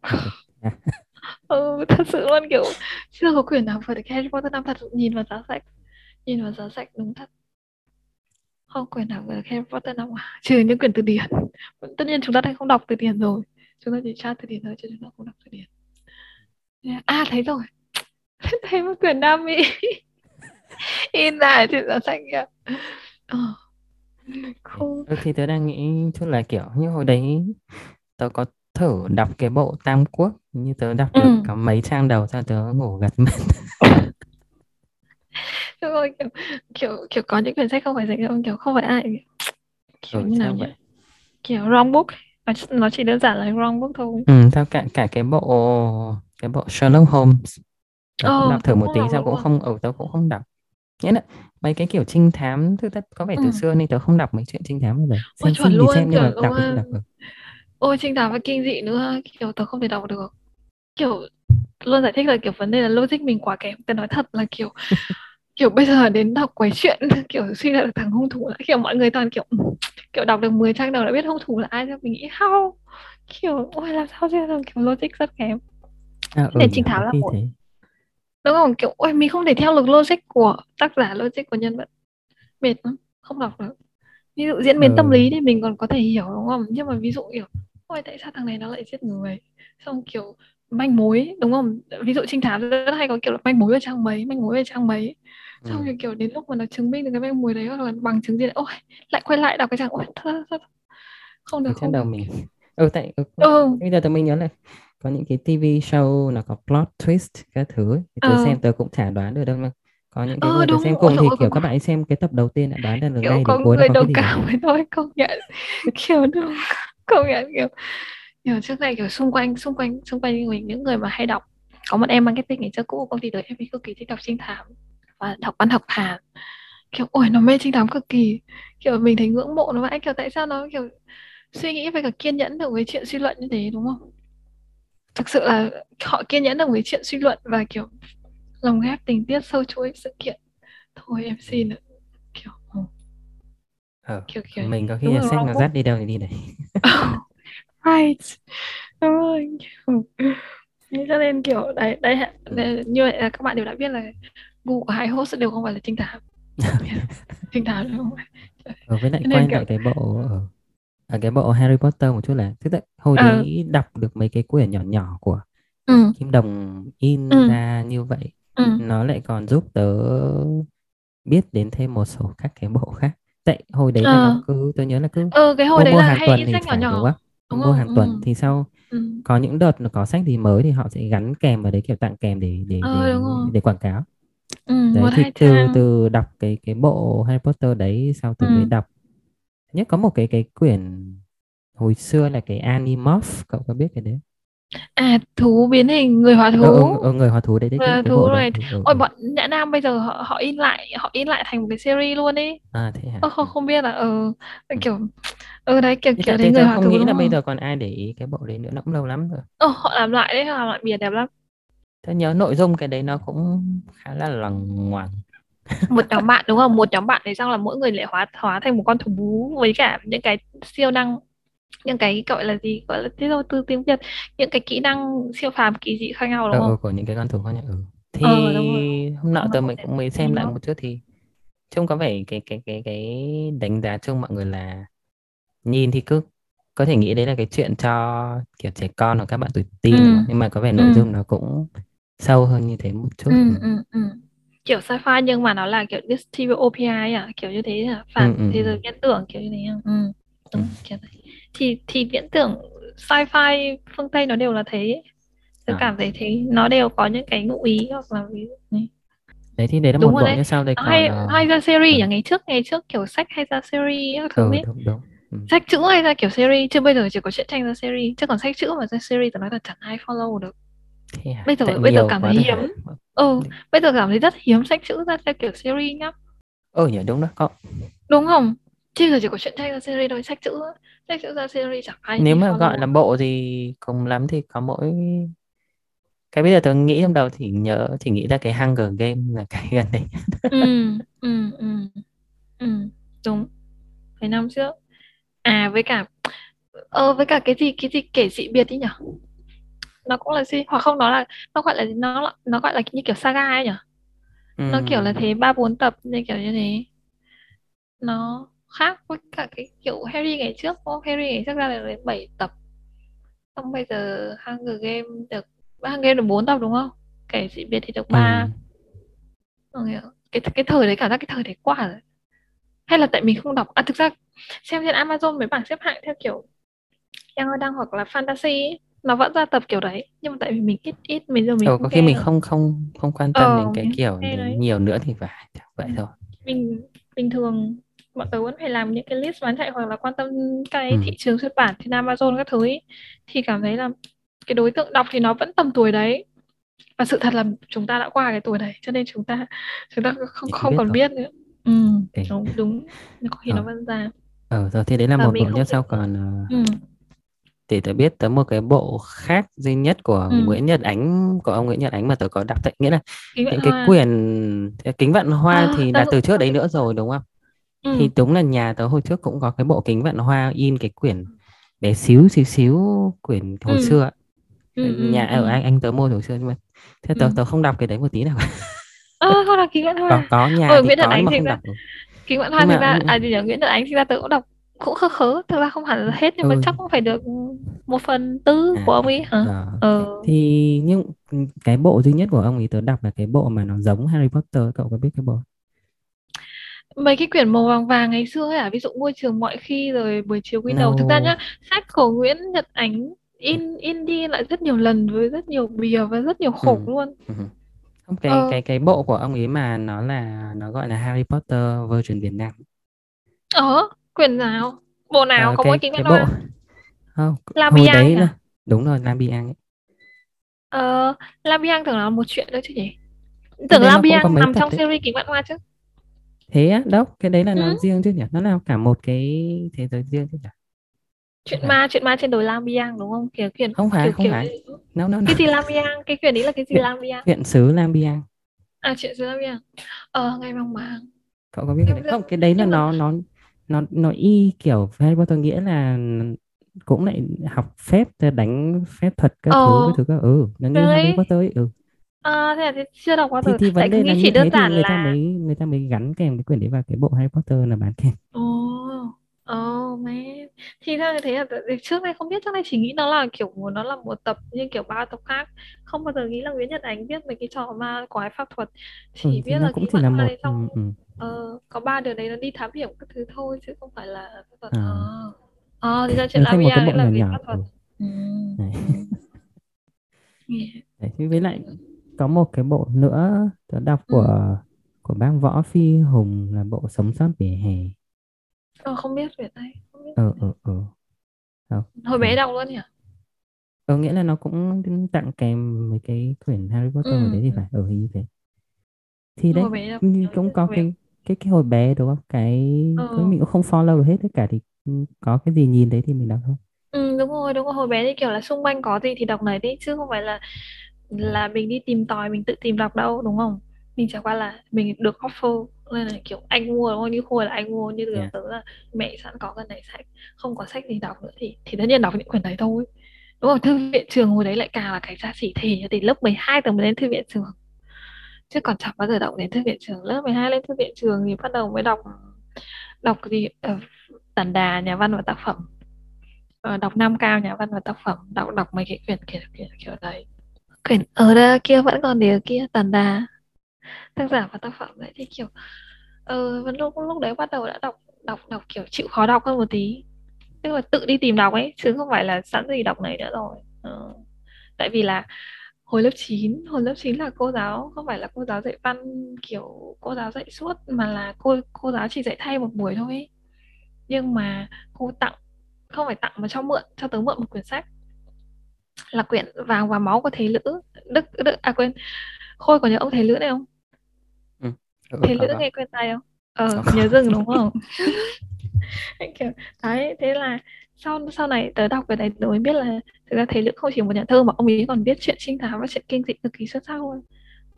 S2: Ừ thật sự luôn kiểu chưa có quyển nào vừa được Harry Potter năm thật. Nhìn vào giá sách nhìn vào giá sách đúng thật không quyển nào được Harry Potter năm à trừ những quyển từ điển. Tất nhiên chúng ta đã không đọc từ điển rồi. Chúng ta chỉ tra từ điển thôi chứ chúng ta không đọc từ điển. À thấy rồi. Thấy một quyển Nam Mỹ. In ra trên giá sách kìa ờ.
S1: Cool. Ừ, thì tớ đang nghĩ chút là kiểu như hồi đấy tớ có thử đọc cái bộ Tam Quốc. Như tớ đọc ừ. được có mấy trang đầu sau tớ ngủ gật mất
S2: Đúng rồi, kiểu, kiểu kiểu có những quyển sách không phải dành cho kiểu không phải ai. Kiểu ừ, như nào vậy? kiểu wrong book. Nó, nó chỉ đơn giản là wrong book thôi.
S1: Ừ, theo cả cả cái bộ cái bộ Sherlock Holmes. Tớ cũng đọc thử một tí sao cũng không ở ừ, tớ cũng không đọc. Nghĩa là mấy cái kiểu trinh thám thứ tất có vẻ từ ừ. xưa nên tớ không đọc mấy chuyện trinh thám giờ.
S2: Xem phim thì xem nhưng mà đọc thì không đọc được. ôi trinh thám và kinh dị nữa. Kiểu tớ không thể đọc được. Kiểu luôn giải thích là kiểu vấn đề là logic mình quá kém. Tớ nói thật là kiểu kiểu bây giờ đến đọc quấy chuyện kiểu suy ra được thằng hung thủ là kiểu mọi người toàn kiểu kiểu đọc được 10 trang đầu đã biết hung thủ là ai rồi mình nghĩ how kiểu ôi làm sao ra được kiểu logic rất kém.
S1: À, ừ,
S2: để trinh thám là một. thế. đúng không? Kiểu ôi mình không thể theo được logic của tác giả logic của nhân vật. Mệt lắm không đọc được. Ví dụ diễn biến ừ. tâm lý thì mình còn có thể hiểu đúng không? Nhưng mà ví dụ kiểu ôi tại sao thằng này nó lại giết người? Xong kiểu manh mối đúng không? Ví dụ trinh thám rất hay có kiểu là manh mối ở trang mấy manh mối ở trang mấy xong ừ. rồi kiểu đến lúc mà nó chứng minh được cái manh mối đấy hoặc là bằng chứng gì đấy ôi lại quay lại đọc cái trang ôi thật, thật, thật. không được không
S1: đầu
S2: được.
S1: mình. Ừ tại ừ,
S2: ừ.
S1: Bây giờ tụi mình nhớ là có những cái TV show nó có plot twist các thứ ấy. Thì tớ xem tớ cũng chả đoán được đâu mà. Có những cái
S2: ờ
S1: người xem
S2: ôi
S1: cùng
S2: dồi
S1: thì
S2: ôi,
S1: kiểu
S2: có,
S1: các bạn xem cái tập đầu tiên đã đoán được
S2: kiểu
S1: ngay
S2: có
S1: đến cuối
S2: người
S1: có cái
S2: đồng
S1: gì
S2: cảm với tôi công nhận. Kiểu đúng công nhận kiểu kiểu trước này kiểu xung quanh xung quanh xung quanh mình những người mà hay đọc. Có một em marketing ngày trước cũ của công ty tớ em ấy cực kỳ thích đọc trinh thám và đọc văn học Hàn. Kiểu ôi nó mê trinh thám cực kỳ. Kiểu mình thấy ngưỡng mộ nó vậy kiểu tại sao nó kiểu suy nghĩ với cả kiên nhẫn được với chuyện suy luận như thế đúng không? Thực sự là họ kiên nhẫn được với chuyện suy luận và kiểu lồng ghép tình tiết sâu chuỗi sự kiện. Thôi em xin ạ. Kiểu
S1: ờ,
S2: kiểu kiểu
S1: mình có khi là sách nó dắt đi đâu thì đi
S2: oh, right. Đúng rồi cho nên kiểu đấy đấy, đấy như vậy là các bạn đều đã biết là gu của hai host đều không phải là trinh thám. Trinh thám đúng không
S1: ờ, với lại
S2: nên
S1: quay
S2: kiểu
S1: lại cái bộ ờ, à, cái bộ Harry Potter một chút là tức là hồi
S2: ờ.
S1: đấy đọc được mấy cái quyển nhỏ nhỏ của
S2: ừ.
S1: Kim Đồng in
S2: ừ.
S1: ra như vậy
S2: ừ.
S1: nó lại còn giúp tớ biết đến thêm một số các cái bộ khác. Tại hồi đấy là nó cứ tớ nhớ là cứ
S2: ừ cái hồi
S1: mua
S2: đấy
S1: mua
S2: là
S1: hàng
S2: hay
S1: tuần thì
S2: sách nhỏ
S1: phải đúng
S2: nhỏ
S1: không?
S2: đúng
S1: mua
S2: không?
S1: Hàng tuần
S2: ừ
S1: thì sau
S2: ừ.
S1: có những đợt nó có sách gì mới thì họ sẽ gắn kèm vào đấy kiểu tặng kèm để để
S2: ờ
S1: để để quảng cáo
S2: ừ
S1: đấy thì từ từ đọc cái cái bộ Harry Potter đấy sau
S2: ừ.
S1: từ mới đọc. Nhất có một cái cái quyển hồi xưa là cái Animorph cậu có biết cái đấy?
S2: À thú biến hình người hóa
S1: ờ,
S2: thú
S1: ờ, ờ, người hóa thú đấy đấy
S2: người hóa thú
S1: đấy.
S2: rồi.
S1: Ừ, ừ,
S2: ôi
S1: ừ.
S2: bọn Nhã Nam bây giờ họ họ in lại họ in lại thành một cái series luôn ấy
S1: à thế hả?
S2: Ơ, không
S1: ừ.
S2: không biết là ờ
S1: ừ.
S2: kiểu ờ đấy kiểu
S1: Thế
S2: kiểu
S1: thế
S2: người
S1: tớ
S2: hóa
S1: không
S2: thú
S1: nghĩ
S2: đúng
S1: là bây
S2: không?
S1: giờ còn ai để ý cái bộ đấy nữa nó cũng lâu lắm rồi.
S2: Ờ họ làm lại đấy họ làm lại biệt đẹp lắm
S1: tớ nhớ nội dung cái đấy nó cũng khá là lằng ngoằng.
S2: Một nhóm bạn đúng không? Một nhóm bạn thì xong là mỗi người lại hóa hóa thành một con thú bú với cả những cái siêu năng những cái gọi là gì? Gọi là thế thôi từ tiếng Việt. Những cái kỹ năng siêu phàm kỳ dị khác nhau đúng
S1: ờ,
S2: không?
S1: ờ, của những cái con thú khác nhau ừ.
S2: ờ
S1: thì hôm nọ tớ mới
S2: thể
S1: cũng mới xem lại một chút thì trông có vẻ cái cái cái cái đánh giá chung mọi người là nhìn thì cứ có thể nghĩ đấy là cái chuyện cho kiểu trẻ con hoặc các bạn tuổi teen
S2: ừ.
S1: nhưng mà có vẻ
S2: ừ.
S1: nội dung nó cũng sâu hơn như thế một chút.
S2: Ừ
S1: ừ.
S2: ừ ừ. Kiểu sci-fi nhưng mà nó là kiểu dystopia à kiểu như thế là
S1: Ừ,
S2: phản
S1: ừ,
S2: thế
S1: ừ.
S2: giới viễn tưởng kiểu như thế à? ừ.
S1: Ừ.
S2: đúng kiểu đấy thì thì viễn tưởng sci-fi phương Tây nó đều là thế. Tôi
S1: À,
S2: cảm thấy thế. Nó đều có những cái ngụ ý hoặc là ví dụ này.
S1: đấy thì đấy là
S2: đúng
S1: một bộ như sau đây còn
S2: hay
S1: ờ,
S2: hay ra series à ngày trước ngày trước kiểu sách hay ra series các thứ
S1: ờ,
S2: ấy
S1: đúng đúng. Ừ.
S2: sách chữ hay ra kiểu series? Chứ bây giờ chỉ có truyện tranh ra series. Chứ còn sách chữ mà ra series tôi nói là chẳng ai follow được bây giờ bây giờ cảm thấy hiếm.
S1: Hả
S2: ừ. bây giờ cảm thấy rất hiếm sách chữ ra theo kiểu series nhá.
S1: Ờ nhỉ đúng đó có.
S2: Đúng không? Chứ giờ chỉ có truyện tranh ra series thôi sách chữ sách chữ ra series chẳng ai
S1: nếu mà gọi là bộ thì cùng lắm thì có mỗi cái bây giờ tôi nghĩ trong đầu thì nhớ chỉ nghĩ ra cái Hunger Game là cái gần đây
S2: ừ ừ ừ ừ. Đúng. Phải năm trước. À với cả ờ với cả cái gì cái gì kể dị biệt đi nhở nó cũng là gì hoặc không nó là nó gọi là nó nó gọi là như kiểu saga ấy nhở nó kiểu là thế ba bốn tập nên kiểu như thế. Nó khác với cả cái kiểu Harry ngày trước không? Harry ngày trước ra là đến 7 tập. Xong bây giờ Hunger Game được Hunger Game được 4 tập đúng không? Kể dị biệt thì được ba.
S1: Ừm.
S2: cái cái thời đấy cảm giác cái thời đấy qua rồi. Hay là tại mình không đọc? À thực ra xem trên Amazon mấy bảng xếp hạng theo kiểu Young Adult hoặc là Fantasy ấy, nó vẫn ra tập kiểu đấy nhưng mà tại vì mình ít ít bây giờ mình không
S1: có khi mình không không không quan tâm
S2: ờ
S1: đến cái
S2: mình
S1: kiểu đấy. nhiều nữa thì phải vậy thôi.
S2: Mình bình thường bọn tớ vẫn phải làm những cái list bán chạy hoặc là quan tâm cái thị
S1: Ừm,
S2: trường xuất bản trên Amazon các thứ ấy. thì cảm thấy là cái đối tượng đọc thì nó vẫn tầm tuổi đấy. Và sự thật là chúng ta đã qua cái tuổi đấy cho nên chúng ta chúng ta không
S1: không biết
S2: còn
S1: rồi
S2: biết nữa. Ừ
S1: okay.
S2: đúng đúng. Có khi nó
S1: ờ.
S2: vẫn ra.
S1: Ờ rồi thì đấy là
S2: và
S1: một
S2: mình
S1: bộ
S2: thể
S1: sau còn ờ,
S2: ừ
S1: để tớ biết tớ một cái bộ khác duy nhất của
S2: ừ.
S1: Nguyễn Nhật Ánh của ông Nguyễn Nhật Ánh mà tớ có đọc tại nghĩa là
S2: kính
S1: những cái
S2: hoa.
S1: quyển kính vạn hoa
S2: à,
S1: thì là từ trước đấy nữa rồi đúng không?
S2: Ừ.
S1: Thì đúng là nhà tớ hồi trước cũng có cái bộ kính vạn hoa in cái quyển bé xíu xíu xíu quyển hồi
S2: ừ
S1: xưa
S2: ừ ừ
S1: nhà ở
S2: ừ
S1: anh anh tớ mua hồi xưa nhưng mà thế tớ
S2: ừ.
S1: tớ không đọc cái đấy một tí nào. Cả.
S2: à, không là kính vạn
S1: có
S2: hoa.
S1: Có nhà
S2: ôi
S1: thì
S2: Nguyễn Nhật
S1: có nhưng
S2: Ánh
S1: mà không đọc ừ.
S2: kính vạn hoa
S1: mà
S2: ra à gì nhỉ? Nguyễn Nhật Ánh thực ra tớ cũng đọc cũng khớ khớ thực ra không hẳn là hết nhưng mà
S1: ừ,
S2: chắc cũng phải được một phần tư của
S1: à
S2: ông
S1: thế
S2: ấy
S1: à?
S2: hả
S1: ờ ok. thì nhưng cái bộ duy nhất của ông ấy tớ đọc là cái bộ mà nó giống Harry Potter cậu có biết cái bộ
S2: mấy cái quyển màu vàng vàng ngày xưa ấy à ví dụ môi trường mọi khi rồi buổi chiều quy đầu thực ra nhá sách của Nguyễn Nhật Ánh in in đi lại rất nhiều lần với rất nhiều bìa và rất nhiều khổ ừ. luôn ừ.
S1: không cái ờ. cái cái bộ của ông ấy mà nó là nó gọi là Harry Potter version Việt Nam
S2: ờ quyển nào? Bộ nào? Ờ, có cái, mỗi kính cái bộ
S1: không Labiang đấy à? là đúng rồi Labiang ấy.
S2: ờ Labiang tưởng là một chuyện thôi chứ nhỉ? Tưởng Labiang nằm trong đấy. series kính vạn hoa chứ?
S1: Thế á đâu cái đấy là ừ. nó riêng chứ nhỉ? Nó là cả một cái thế giới riêng chứ nhỉ?
S2: Chuyện ma chuyện ma trên đồi Lam Biang đúng không? Kiểu quyển
S1: không phải
S2: kiểu,
S1: không kiểu... phải.
S2: no, no, no. cái gì Lam Biang? Cái quyển đấy là cái gì Lam Biang?
S1: chuyện xứ Lam Biang.
S2: À chuyện xứ Lam Biang. Ờ ngày mong màng
S1: cậu có biết cái đấy không cái đấy là nó nó nó nó y kiểu Harry Potter nghĩa là cũng lại học phép đánh phép thuật các ờ. thứ các thứ các ừ nó như Harry Potter ấy ừ
S2: À, thế là chưa đọc qua
S1: thì, thì vấn đề là như thế thì người ta mới người ta mới gắn kèm cái quyển đấy vào cái bộ Harry Potter là bán kèm.
S2: Thì ra thế là trước đây không biết trước đây chỉ nghĩ nó là kiểu nó là một tập như kiểu ba tập khác, không bao giờ nghĩ là Nguyễn Nhật Ánh viết mấy cái trò ma quái pháp thuật, chỉ
S1: ừ,
S2: biết là
S1: cũng chỉ là một
S2: xong ừ, ừ. Ờ, có ba đứa đấy nó đi thám hiểm các thứ thôi chứ không phải là pháp thuật. À. Ờ, à, thì ra chuyện là
S1: một
S2: cái
S1: bộ
S2: là
S1: nhỏ nhỏ. Ừ. Ừ. Này. Đấy, với lại có một cái bộ nữa tớ đọc của ừ. của bác Võ Phi Hùng là bộ Sống sót vỉa hè.
S2: Ờ, không biết về đây. Không biết
S1: ờ.
S2: Không. Hồi bé đọc luôn nhỉ?
S1: Ờ nghĩa là nó cũng tặng kèm mấy cái quyển Harry Potter ừ. đấy thì phải ở ừ, như thế. Thì đấy cũng có cái cái cái hồi bé đúng không? Cái ừ. mình cũng không follow được hết tất cả thì có cái gì nhìn thấy thì mình đọc thôi.
S2: Ừ, đúng rồi đúng rồi hồi bé thì kiểu là xung quanh có gì thì đọc này đi chứ không phải là là mình đi tìm tòi mình tự tìm đọc đâu đúng không mình chẳng qua là mình được offer nên là kiểu anh mua đúng không như khôi là anh mua như yeah. tớ là mẹ sẵn có cái này sách không có sách gì đọc nữa thì thì tất nhiên đọc những quyển đấy thôi. Đúng không? Thư viện trường hồi đấy lại càng là cái giá trị thì thì lớp 12 tớ mới đến thư viện trường. Chứ còn chẳng bao giờ đọc đến thư viện trường. Lớp 12 lên thư viện trường thì bắt đầu mới đọc đọc gì uh, tản đà nhà văn và tác phẩm. Uh, đọc nam cao nhà văn và tác phẩm. Đọc đọc mấy cái quyển kiểu kiểu, kiểu đấy. Quyển ở đây kia vẫn còn ở kia tàn đà tác giả và tác phẩm đấy thì kiểu ờ uh, lúc lúc đấy bắt đầu đã đọc đọc đọc kiểu chịu khó đọc hơn một tí tức là tự đi tìm đọc ấy chứ không phải là sẵn gì đọc này nữa rồi ờ. tại vì là hồi lớp 9 hồi lớp 9 là cô giáo không phải là cô giáo dạy văn kiểu cô giáo dạy suốt mà là cô cô giáo chỉ dạy thay một buổi thôi ấy. nhưng mà cô tặng không phải tặng mà cho mượn cho tớ mượn một quyển sách là quyển vàng và máu của thầy lữ đức, đức à quên khôi có nhớ ông thầy lữ này không ừ. thầy lữ nghe quen tay không? Ờ nhớ rừng đúng không? Kiểu đấy thế là sau sau này tớ đọc cái này tớ mới biết là thực ra thầy lữ không chỉ một nhà thơ mà ông ấy còn viết chuyện trinh thám và chuyện kinh dị cực kỳ xuất sắc luôn.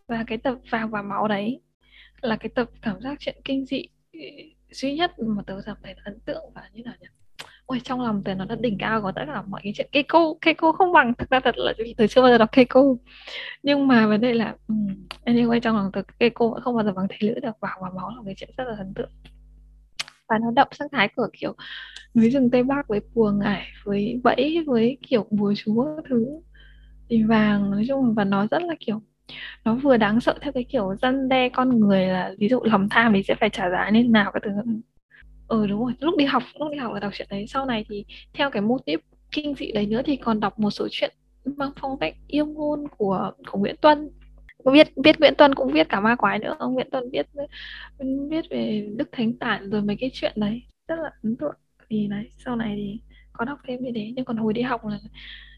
S2: Và cái tập vàng và máu đấy là cái tập cảm giác chuyện kinh dị duy nhất mà tớ cảm thấy ấn tượng và như nào nhỉ ôi trong lòng tớ nó đã đỉnh cao của tất cả mọi cái chuyện Keiko. Keiko không bằng thực ra thật là tớ chưa bao giờ đọc Keiko. Nhưng mà vấn đề là um, anyway trong lòng tớ Keiko vẫn không bao giờ bằng thầy lữ được. Vào và máu là cái chuyện rất là ấn tượng. Và nó đậm sắc thái của kiểu núi rừng tây bắc với buồng ải với bẫy với kiểu bùa chúa thứ. Thì vàng nói chung và nó rất là kiểu nó vừa đáng sợ theo cái kiểu dân đe con người là ví dụ lòng tham thì sẽ phải trả giá như thế nào các thứ ừ đúng rồi. Lúc đi học, lúc đi học là đọc truyện đấy. Sau này thì theo cái mô típ kinh dị đấy nữa thì còn đọc một số chuyện mang phong cách yêu ngôn của của Nguyễn Tuân. Viết viết Nguyễn Tuân cũng viết cả ma quái nữa. Ông Nguyễn Tuân viết viết về Đức Thánh Tản rồi mấy cái chuyện đấy. Rất là ấn tượng. Thì đấy, sau này thì có đọc thêm như thế nhưng còn hồi đi học là,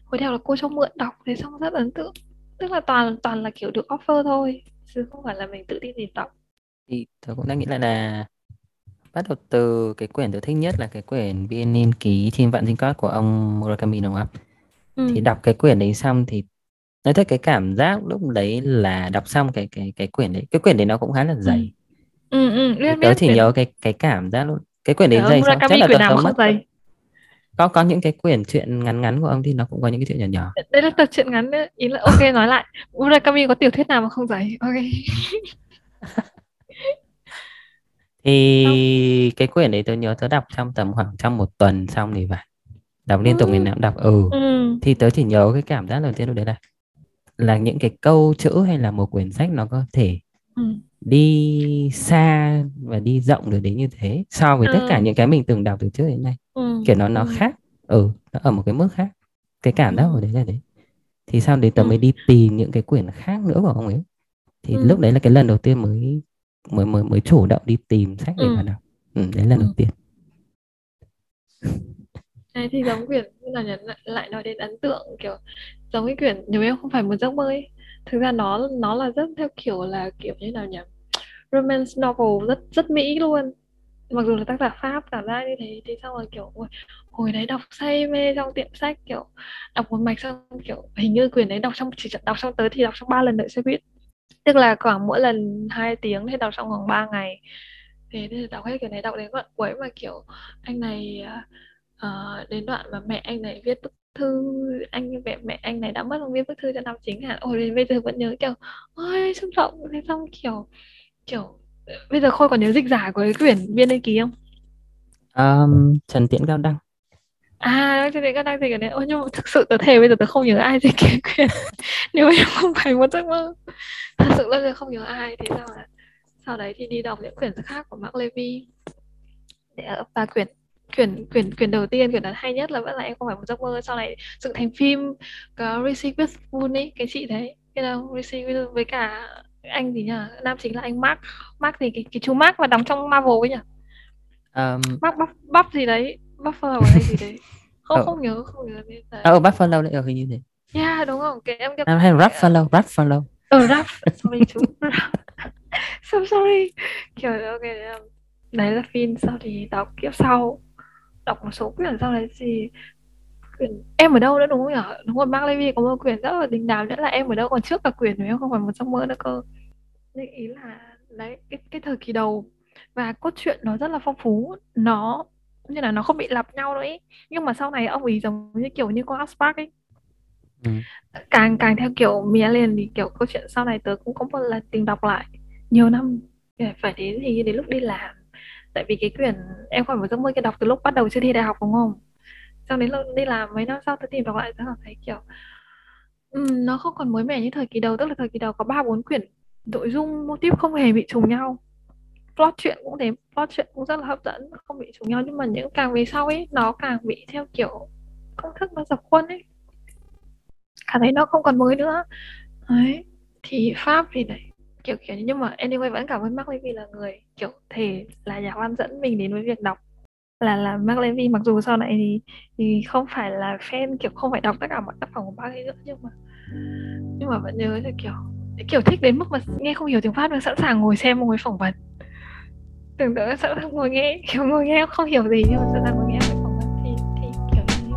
S2: hồi đi học là cô cho mượn đọc. Thế xong rất ấn tượng. Tức là toàn toàn là kiểu được offer thôi. Chứ không phải là mình tự đi tìm đọc.
S1: Thì tôi cũng đang nghĩ lại là bắt đầu từ cái quyển tôi thích nhất là cái quyển biên niên ký thiên vạn dinh cót của ông Murakami đúng không? Ừ. Thì đọc cái quyển đấy xong thì nói thật cái cảm giác lúc đấy là đọc xong cái cái cái quyển đấy cái quyển đấy nó cũng khá là dày.
S2: Ừ ừ,
S1: biết, tớ chỉ nhớ cái cái cảm giác luôn. Cái quyển đấy dày xong
S2: chắc là tớ mất. Dày.
S1: Có có những cái quyển chuyện ngắn ngắn của ông thì nó cũng có những cái chuyện nhỏ nhỏ.
S2: Đây là tập truyện ngắn đấy. ý là ok nói lại. Murakami có tiểu thuyết nào mà không dày. Ok.
S1: thì cái quyển đấy tớ nhớ tớ đọc trong tầm khoảng trong một tuần xong thì phải đọc liên tục ngày nào đọc ừ. ừ thì tớ chỉ nhớ cái cảm giác đầu tiên lúc đấy là là những cái câu chữ hay là một quyển sách nó có thể ừ. đi xa và đi rộng được đến như thế so với ừ. tất cả những cái mình từng đọc từ trước đến nay ừ. kiểu nó nó ừ. khác ừ nó ở một cái mức khác cái cảm giác ừ. ở đấy là đấy thì sau đấy tớ ừ. mới đi tìm những cái quyển khác nữa của ông ấy thì ừ. lúc đấy là cái lần đầu tiên mới mới mới mới chủ động đi tìm sách để ừ. mà đọc. Ừ, đấy là ừ. đầu tiên.
S2: Này thì giống quyển là nhấn lại nói đến ấn tượng kiểu giống cái quyển nếu em không phải một giấc mơ ấy. Thực ra nó nó là rất theo kiểu là kiểu như nào nhỉ? Romance novel rất rất mỹ luôn. Mặc dù là tác giả pháp cảm giác như thế thì xong rồi kiểu ôi, hồi đấy đọc say mê trong tiệm sách kiểu đọc một mạch xong kiểu hình như quyển đấy đọc trong chỉ đọc xong tới thì đọc trong ba lần đợi xe buýt tức là khoảng mỗi lần 2 tiếng thì đọc xong khoảng 3 ngày. Thế thì đọc hết cái này đọc đến đoạn cuối mà kiểu anh này uh, đến đoạn mà mẹ anh này viết bức thư anh mẹ mẹ anh này đã mất không viết bức thư cho nam chính hả? Ôi đến bây giờ vẫn nhớ kiểu ôi xúc động. Thế xong kiểu kiểu bây giờ khôi còn nhớ dịch giả của cái quyển viên đăng ký không?
S1: Um, trần tiễn cao đăng
S2: à trần tiễn cao đăng thì cái này ôi nhưng mà thực sự tớ thề bây giờ tớ không nhớ ai dịch cái quyển nếu mà không phải một giấc mơ. Thật sự là không nhớ ai. Thế sao là sau đấy thì đi đọc những quyển khác của Mark Levy. Để và quyển quyển quyển quyển đầu tiên quyển นั้น hay nhất là vẫn là em không phải một giấc mơ. Sau này dựng thành phim có Reese Witherspoon ấy cái chị đấy. Cái đâu Reese Witherspoon với cả anh gì nhỉ nam chính là anh Mark. Mark gì cái, cái chú Mark mà đóng trong Marvel ấy nhỉ um... Mark Buff, Buff gì đấy Buffalo hay gì đấy. Không oh. không nhớ không nhớ
S1: đấy. Ờ oh, Buffalo đấy ở hình như thế.
S2: Yeah đúng không? Cái em
S1: cái hay Buffalo Buffalo
S2: ờ rap sorry chú so sorry. Kiểu ok đấy là phim sau thì đọc kiếp sau. Đọc một số quyển sau đấy thì quyển em ở đâu nữa đúng không nhỉ? Đúng rồi Mark Levy có một quyển rất là đình đám nữa là em ở đâu còn trước cả quyển nếu không phải một giấc mơ nữa cơ. Nên ý là đấy cái, cái thời kỳ đầu. Và cốt truyện nó rất là phong phú. Nó như là nó không bị lặp nhau đấy nhưng mà sau này ông ý giống như kiểu như con Spark ấy. Ừ. càng càng theo kiểu Mia liền thì kiểu câu chuyện sau này tớ cũng có một lần tìm đọc lại. Nhiều năm phải đến thì đến lúc đi làm. Tại vì cái quyển em còn một giấc mơ cái đọc từ lúc bắt đầu chưa thi đại học đúng không? Xong đến lúc đi làm mấy năm sau tôi tìm đọc lại tôi thấy kiểu um, nó không còn mới mẻ như thời kỳ đầu. Tức là thời kỳ đầu có ba bốn quyển nội dung mô típ không hề bị trùng nhau plot chuyện cũng thế, plot chuyện cũng rất là hấp dẫn, không bị trùng nhau nhưng mà những càng về sau ấy, nó càng bị theo kiểu công thức nó dập khuôn ấy. Cảm thấy nó không còn mới nữa. Đấy, thì pháp thì đấy kiểu kiểu nhưng mà anyway vẫn cảm ơn Mark Levy là người kiểu thể là nhà văn dẫn mình đến với việc đọc. Là là Mark Levy mặc dù sau này thì thì không phải là fan, kiểu không phải đọc tất cả mọi tác phẩm của bác ấy nữa, nhưng mà nhưng mà vẫn nhớ là kiểu kiểu thích đến mức mà nghe không hiểu tiếng Pháp nhưng sẵn sàng ngồi xem ngồi phỏng vấn tưởng tượng sẵn sàng ngồi nghe kiểu ngồi nghe không hiểu gì nhưng mà sẵn sàng ngồi nghe phỏng vấn thì thì kiểu như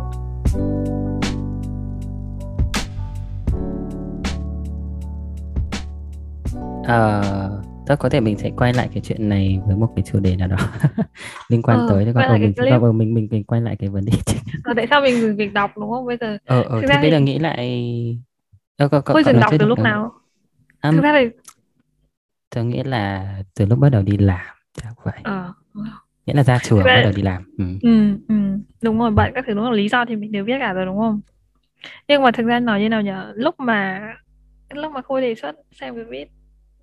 S1: uh, Tức có thể mình sẽ quay lại cái chuyện này với một cái chủ đề nào đó liên quan ừ, tới còn ở mình clip. mình, mình mình mình quay lại cái vấn đề
S2: chính. Ờ, tại sao mình dừng việc đọc đúng không bây giờ?
S1: Ờ, ờ thì bây giờ nghĩ lại
S2: ờ, có, có, dừng đọc từ lúc nào?
S1: Um, Thực ra thì tôi nghĩ là từ lúc bắt đầu đi làm chắc vậy. Ờ. Nghĩa là ra trường bắt đầu đi làm.
S2: Ừ. ừ, ừ. đúng rồi, bận các thứ đúng là lý do thì mình đều biết cả rồi đúng không? Nhưng mà thực ra nói như nào nhỉ? Lúc mà lúc mà Khôi đề xuất xem cái viết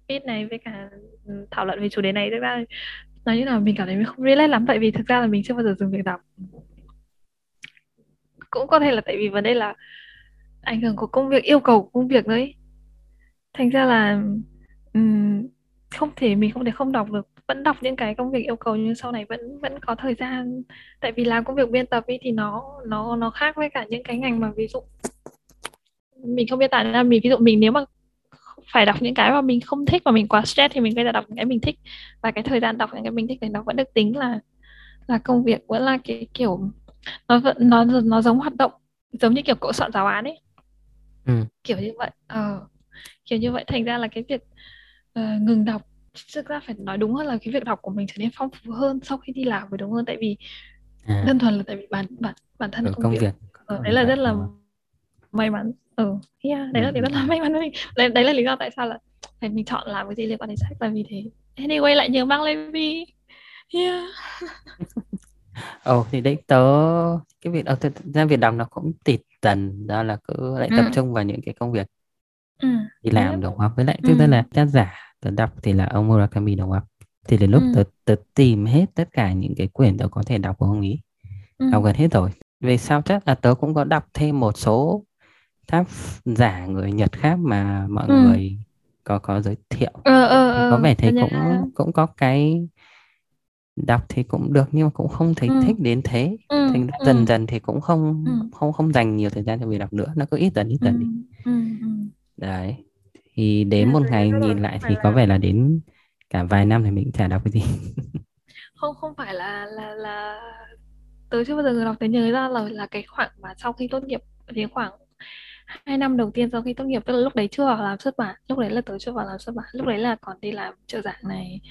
S2: feed này với cả ừ, thảo luận về chủ đề này thực ra nói như nào mình cảm thấy mình không relate lắm tại vì thực ra là mình chưa bao giờ dừng việc đọc cũng có thể là tại vì vấn đề là ảnh hưởng của công việc yêu cầu của công việc đấy thành ra là um, không thể mình không thể không đọc được vẫn đọc những cái công việc yêu cầu nhưng sau này vẫn vẫn có thời gian. Tại vì làm công việc biên tập ấy thì nó nó nó khác với cả những cái ngành mà ví dụ mình không biết tại là mình ví dụ mình nếu mà phải đọc những cái mà mình không thích và mình quá stress thì mình bây giờ đọc những cái mình thích. Và cái thời gian đọc những cái mình thích thì nó vẫn được tính là là công việc vẫn là cái kiểu nó vẫn nó nó giống hoạt động giống như kiểu cỗ soạn giáo án ấy. Ừ. kiểu như vậy ờ, kiểu như vậy. Thành ra là cái việc uh, ngừng đọc thực ra phải nói đúng hơn là cái việc đọc của mình trở nên phong phú hơn sau khi đi làm mới đúng hơn. Tại vì à. đơn thuần là tại vì bản bản bản thân công, công việc, việc. Ờ, đấy là rất là may mắn. Ừ yeah, đấy là điều rất là may mắn với mình. Đấy, đấy là lý do tại sao là phải mình chọn làm cái gì liên quan đến sách. Là vì thế anyway lại nhớ mang lên vì yeah.
S1: Ồ oh, thì đấy tớ cái việc ở ờ, ra việc đọc nó cũng tịt dần đó là cứ lại tập ừ. trung vào những cái công việc ừ. đi làm đúng không với lại ra ừ. là tác giả tớ đọc thì là ông Murakami đúng không thì đến lúc ừ. tớ, tớ tìm hết tất cả những cái quyển tớ có thể đọc của ông ấy ừ. đọc gần hết rồi về sau chắc là tớ cũng có đọc thêm một số tác giả người Nhật khác mà mọi ừ. người có có giới thiệu
S2: ờ, ờ,
S1: có vẻ thấy cũng nhà. cũng có cái đọc thì cũng được nhưng mà cũng không thấy ừ. thích đến thế ừ. thành ừ. dần dần thì cũng không ừ. không không dành nhiều thời gian cho việc đọc nữa nó cứ ít dần ít dần đi ừ. Ừ. đấy thì đến một ngày nhìn lại thì có vẻ là đến cả vài năm thì mình chả đọc cái gì.
S2: Không không phải là là là tớ chưa bao giờ đọc tớ nhớ ra là là cái khoảng mà sau khi tốt nghiệp thì khoảng hai năm đầu tiên sau khi tốt nghiệp tức là lúc đấy chưa vào làm xuất bản lúc đấy là tớ chưa vào làm xuất bản lúc đấy là còn đi làm trợ giảng này.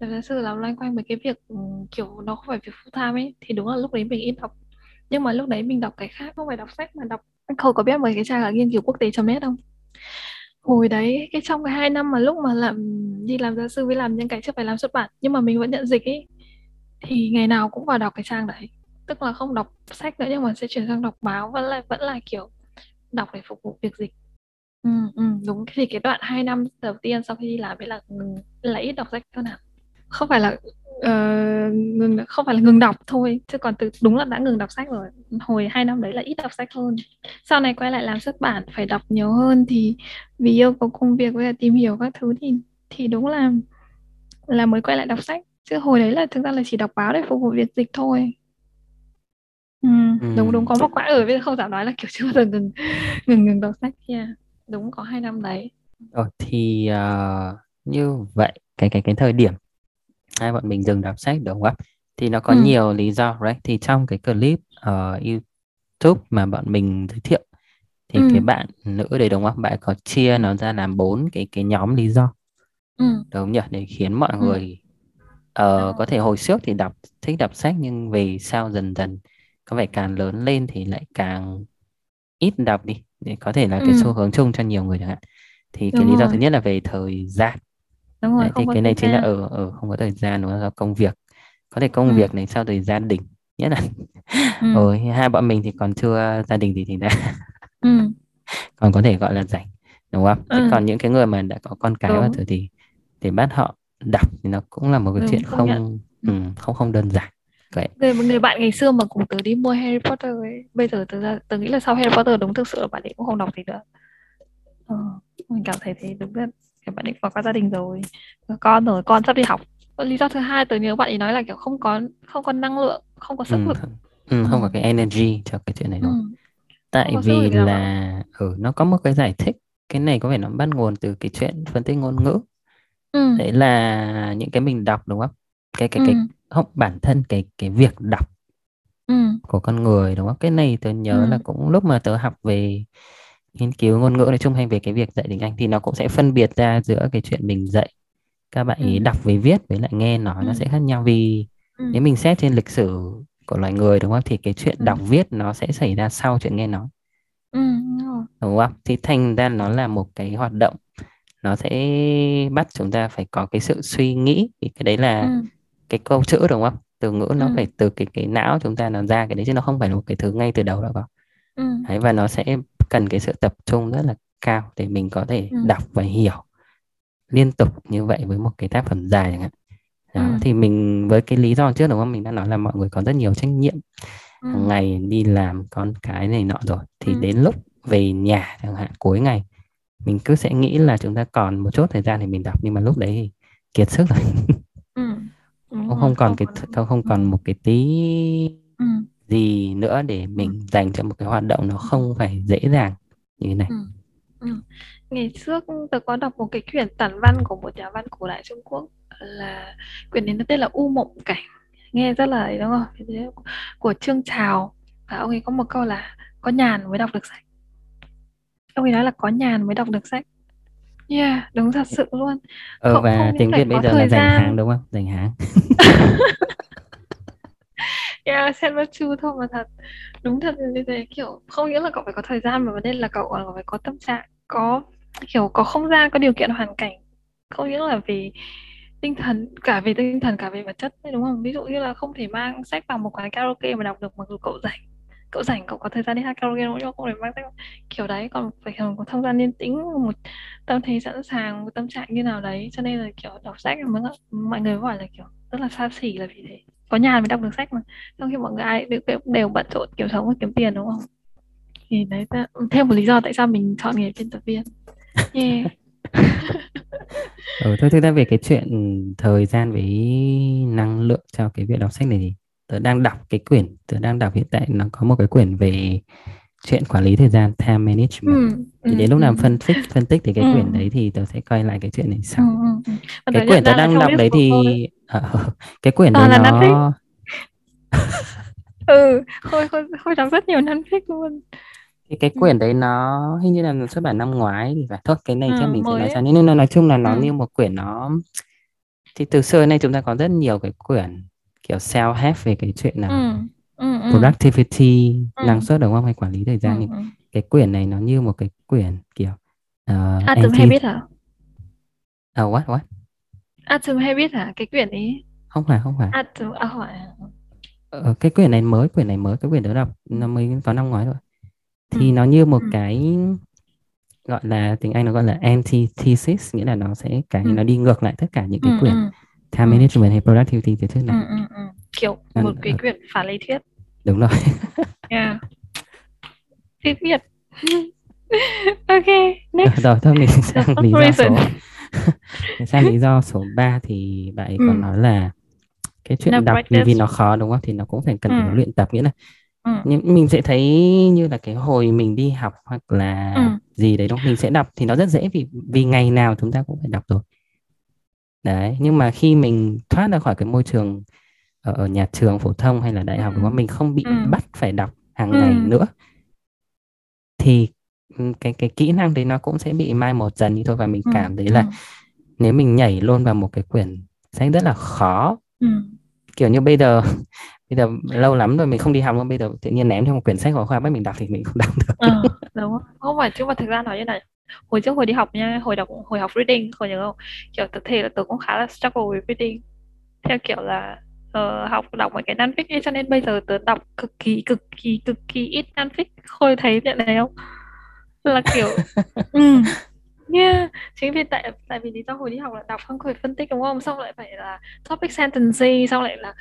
S2: Gia sư làm loanh quanh với cái việc ừ, kiểu nó không phải việc full time ấy thì đúng là lúc đấy mình ít đọc. Nhưng mà lúc đấy mình đọc cái khác không phải đọc sách mà đọc anh khâu có biết mấy cái trang là nghiên cứu quốc tế net không hồi đấy cái trong cái hai năm mà lúc mà làm đi làm gia sư với làm những cái chưa phải làm xuất bản nhưng mà mình vẫn nhận dịch ấy thì ngày nào cũng vào đọc cái trang đấy. Tức là không đọc sách nữa nhưng mà sẽ chuyển sang đọc báo vẫn là vẫn là kiểu đọc để phục vụ việc dịch. Ừ, ừ, đúng thì cái đoạn 2 năm đầu tiên sau khi đi làm ấy là là ít đọc sách hơn nào không phải là uh, ngừng không phải là ngừng đọc thôi chứ còn từ đúng là đã ngừng đọc sách rồi. Hồi hai năm đấy là ít đọc sách hơn. Sau này quay lại làm xuất bản phải đọc nhiều hơn thì vì yêu cầu công việc với tìm hiểu các thứ thì thì đúng là là mới quay lại đọc sách. Chứ hồi đấy là thực ra là chỉ đọc báo để phục vụ việc dịch thôi. Ừ, đúng đúng có một quãng ở bên không dám nói là kiểu chưa bao giờ ngừng ngừng ngừng đọc sách nha. Yeah. đúng có hai năm đấy.
S1: Ờ, thì uh, như vậy cái cái cái thời điểm hai bọn mình dừng đọc sách đúng không thì nó có ừ. nhiều lý do right thì trong cái clip ở uh, YouTube mà bọn mình giới thiệu thì ừ. cái bạn nữ đấy đúng không bạn có chia nó ra làm bốn cái cái nhóm lý do ừ. đúng nhỉ để khiến mọi ừ. người uh, có thể hồi trước thì đọc thích đọc sách nhưng về sau dần dần có vẻ càng lớn lên thì lại càng ít đọc đi để có thể là ừ. cái xu hướng chung cho nhiều người chẳng hạn thì đúng cái lý do thứ nhất là về thời gian
S2: đúng rồi,
S1: Đấy, thì cái này chính là ở ở không có thời gian đúng không? công việc có thể công ừ. việc này sau thời gia đình nhất là ừ. ừ, hai bọn mình thì còn chưa gia đình gì thì đã ừ. còn có thể gọi là rảnh đúng không ừ. còn những cái người mà đã có con cái rồi thì để bắt họ đọc thì nó cũng là một cái ừ, chuyện không ừ, không không đơn giản
S2: Vậy. Người người bạn ngày xưa mà cùng tớ đi mua Harry Potter ấy, bây giờ tớ tớ nghĩ là sau Harry Potter đúng thực sự là bạn ấy cũng không đọc gì nữa. Ờ, mình cảm thấy thế đúng là kiểu bạn ấy có, có gia đình rồi, có con rồi, con sắp đi học. Lý do thứ hai tớ nhớ bạn ấy nói là kiểu không có không có năng lượng, không có sức ừ, lực.
S1: Ừ, không ừ. có cái energy cho cái chuyện này đâu. Ừ. Tại vì là ừ, nó có một cái giải thích cái này có vẻ nó bắt nguồn từ cái chuyện phân tích ngôn ngữ. Ừ. Đấy là những cái mình đọc đúng không? Cái cái ừ. cái không bản thân cái cái việc đọc ừ. của con người đúng không cái này tớ nhớ ừ. là cũng lúc mà tớ học về nghiên cứu ngôn ngữ nói chung hay về cái việc dạy tiếng Anh thì nó cũng sẽ phân biệt ra giữa cái chuyện mình dạy các bạn ấy ừ. đọc với viết với lại nghe nói ừ. nó sẽ khác nhau vì ừ. nếu mình xét trên lịch sử của loài người đúng không thì cái chuyện ừ. đọc viết nó sẽ xảy ra sau chuyện nghe nói ừ. đúng không thì thành ra nó là một cái hoạt động nó sẽ bắt chúng ta phải có cái sự suy nghĩ thì cái đấy là ừ cái câu chữ đúng không từ ngữ nó ừ. phải từ cái cái não chúng ta nó ra cái đấy chứ nó không phải là một cái thứ ngay từ đầu đâu không ừ. đấy và nó sẽ cần cái sự tập trung rất là cao để mình có thể ừ. đọc và hiểu liên tục như vậy với một cái tác phẩm dài chẳng hạn đó ừ. thì mình với cái lý do trước đúng không mình đã nói là mọi người có rất nhiều trách nhiệm ừ. ngày đi làm con cái này nọ rồi thì ừ. đến lúc về nhà chẳng hạn cuối ngày mình cứ sẽ nghĩ là chúng ta còn một chút thời gian để mình đọc nhưng mà lúc đấy thì kiệt sức rồi ừ không không còn cái không không còn một cái tí ừ. Gì nữa để mình dành cho một cái hoạt động nó không phải dễ dàng như thế này
S2: ừ. Ừ. ngày trước tôi có đọc một cái quyển tản văn của một nhà văn cổ đại Trung Quốc là quyển này nó tên là U Mộng Cảnh nghe rất là đúng không của Trương Trào và ông ấy có một câu là có nhàn mới đọc được sách ông ấy nói là có nhàn mới đọc được sách Yeah, đúng thật sự luôn.
S1: Ờ, Không, và không tiếng Việt bây giờ là dành hàng đúng không? Dành hàng.
S2: yeah, send what chu thôi mà thật. Đúng thật là như thế kiểu không nghĩa là cậu phải có thời gian mà vấn đề là cậu còn phải có tâm trạng, có kiểu có không gian, có điều kiện hoàn cảnh. Không nghĩa là vì tinh thần cả về tinh thần cả về vật chất đúng không? Ví dụ như là không thể mang sách vào một quán karaoke mà đọc được mặc dù cậu rảnh cậu rảnh cậu có thời gian đi hát karaoke không không thể mang sách kiểu đấy còn phải có không gian yên tĩnh một tâm thế sẵn sàng một tâm trạng như nào đấy cho nên là kiểu đọc sách mà mọi người gọi là kiểu rất là xa xỉ là vì thế có nhà mới đọc được sách mà. Trong khi mọi người ai đều, đều bận rộn kiểu sống và kiếm tiền đúng không? Thì đấy thêm một lý do tại sao mình chọn nghề biên tập viên. Yeah.
S1: ừ, thôi thực ra về cái chuyện thời gian với năng lượng cho cái việc đọc sách này thì tớ đang đọc cái quyển tớ đang đọc hiện tại nó có một cái quyển về chuyện quản lý thời gian time management ừ, thì đến lúc ừ. phân tích phân tích thì cái ừ. quyển đấy thì tớ sẽ quay lại cái chuyện này sau ừ, ừ. cái quyển tớ đang đọc đấy thì à, cái quyển đấy nó
S2: ừ khôi khôi khôi đọc rất nhiều fic luôn
S1: cái cái quyển đấy nó hình như là xuất bản năm ngoái thì phải thôi cái này ừ, chắc mình sẽ nói sau nhưng nói chung là nó ừ. như một quyển nó thì từ xưa nay chúng ta có rất nhiều cái quyển kiểu self help về cái chuyện là ừ. Ừ, ừ. productivity ừ. năng suất đúng không hay quản lý thời gian ừ, ừ. cái quyển này nó như một cái quyển kiểu
S2: uh, Atom Habit hả?
S1: À uh, what what?
S2: Atom Habit hả? Cái quyển ấy?
S1: Không phải không phải.
S2: Atom à hỏi.
S1: Ờ, cái quyển này mới quyển này mới cái quyển đó đọc nó mới vào năm ngoái rồi thì ừ. nó như một ừ. cái gọi là tiếng Anh nó gọi là antithesis nghĩa là nó sẽ cái ừ. nó đi ngược lại tất cả những cái ừ, quyển ừ. time management hay productivity từ trước này
S2: ừ, ừ, ừ. kiểu một cái quyển phản lý thuyết
S1: đúng rồi
S2: yeah. tiếng Việt ok next
S1: rồi thôi mình sang lý do số sang lý do số 3 thì bạn ấy còn nói là cái chuyện no đọc vì, vì nó khó đúng không thì nó cũng phải cần ừ. phải luyện tập nghĩa là ừ. nhưng mình sẽ thấy như là cái hồi mình đi học hoặc là ừ. gì đấy đúng không? mình sẽ đọc thì nó rất dễ vì vì ngày nào chúng ta cũng phải đọc rồi đấy nhưng mà khi mình thoát ra khỏi cái môi trường ở, ở nhà trường phổ thông hay là đại học đúng không mình không bị ừ. bắt phải đọc hàng ừ. ngày nữa thì ừ, cái cái kỹ năng đấy nó cũng sẽ bị mai một dần đi thôi và mình ừ. cảm thấy là ừ. nếu mình nhảy luôn vào một cái quyển sách rất là khó ừ. kiểu như bây giờ bây giờ lâu lắm rồi mình không đi học luôn bây giờ tự nhiên ném cho một quyển sách vào khoa bắt mình đọc thì mình không đọc được
S2: ờ, đúng không không phải chứ mà thực ra nói như này hồi trước hồi đi học nha hồi đọc hồi học reading hồi nhớ không kiểu thực thể là tôi cũng khá là struggle with reading theo kiểu là uh, học đọc mấy cái non-fic ấy, cho nên bây giờ tớ đọc cực kỳ cực kỳ cực kỳ ít non-fic khôi thấy chuyện này không? Là kiểu um, Yeah, chính vì tại tại vì lý do hồi đi học là đọc không phải phân tích đúng không? Xong lại phải là topic sentence, xong lại là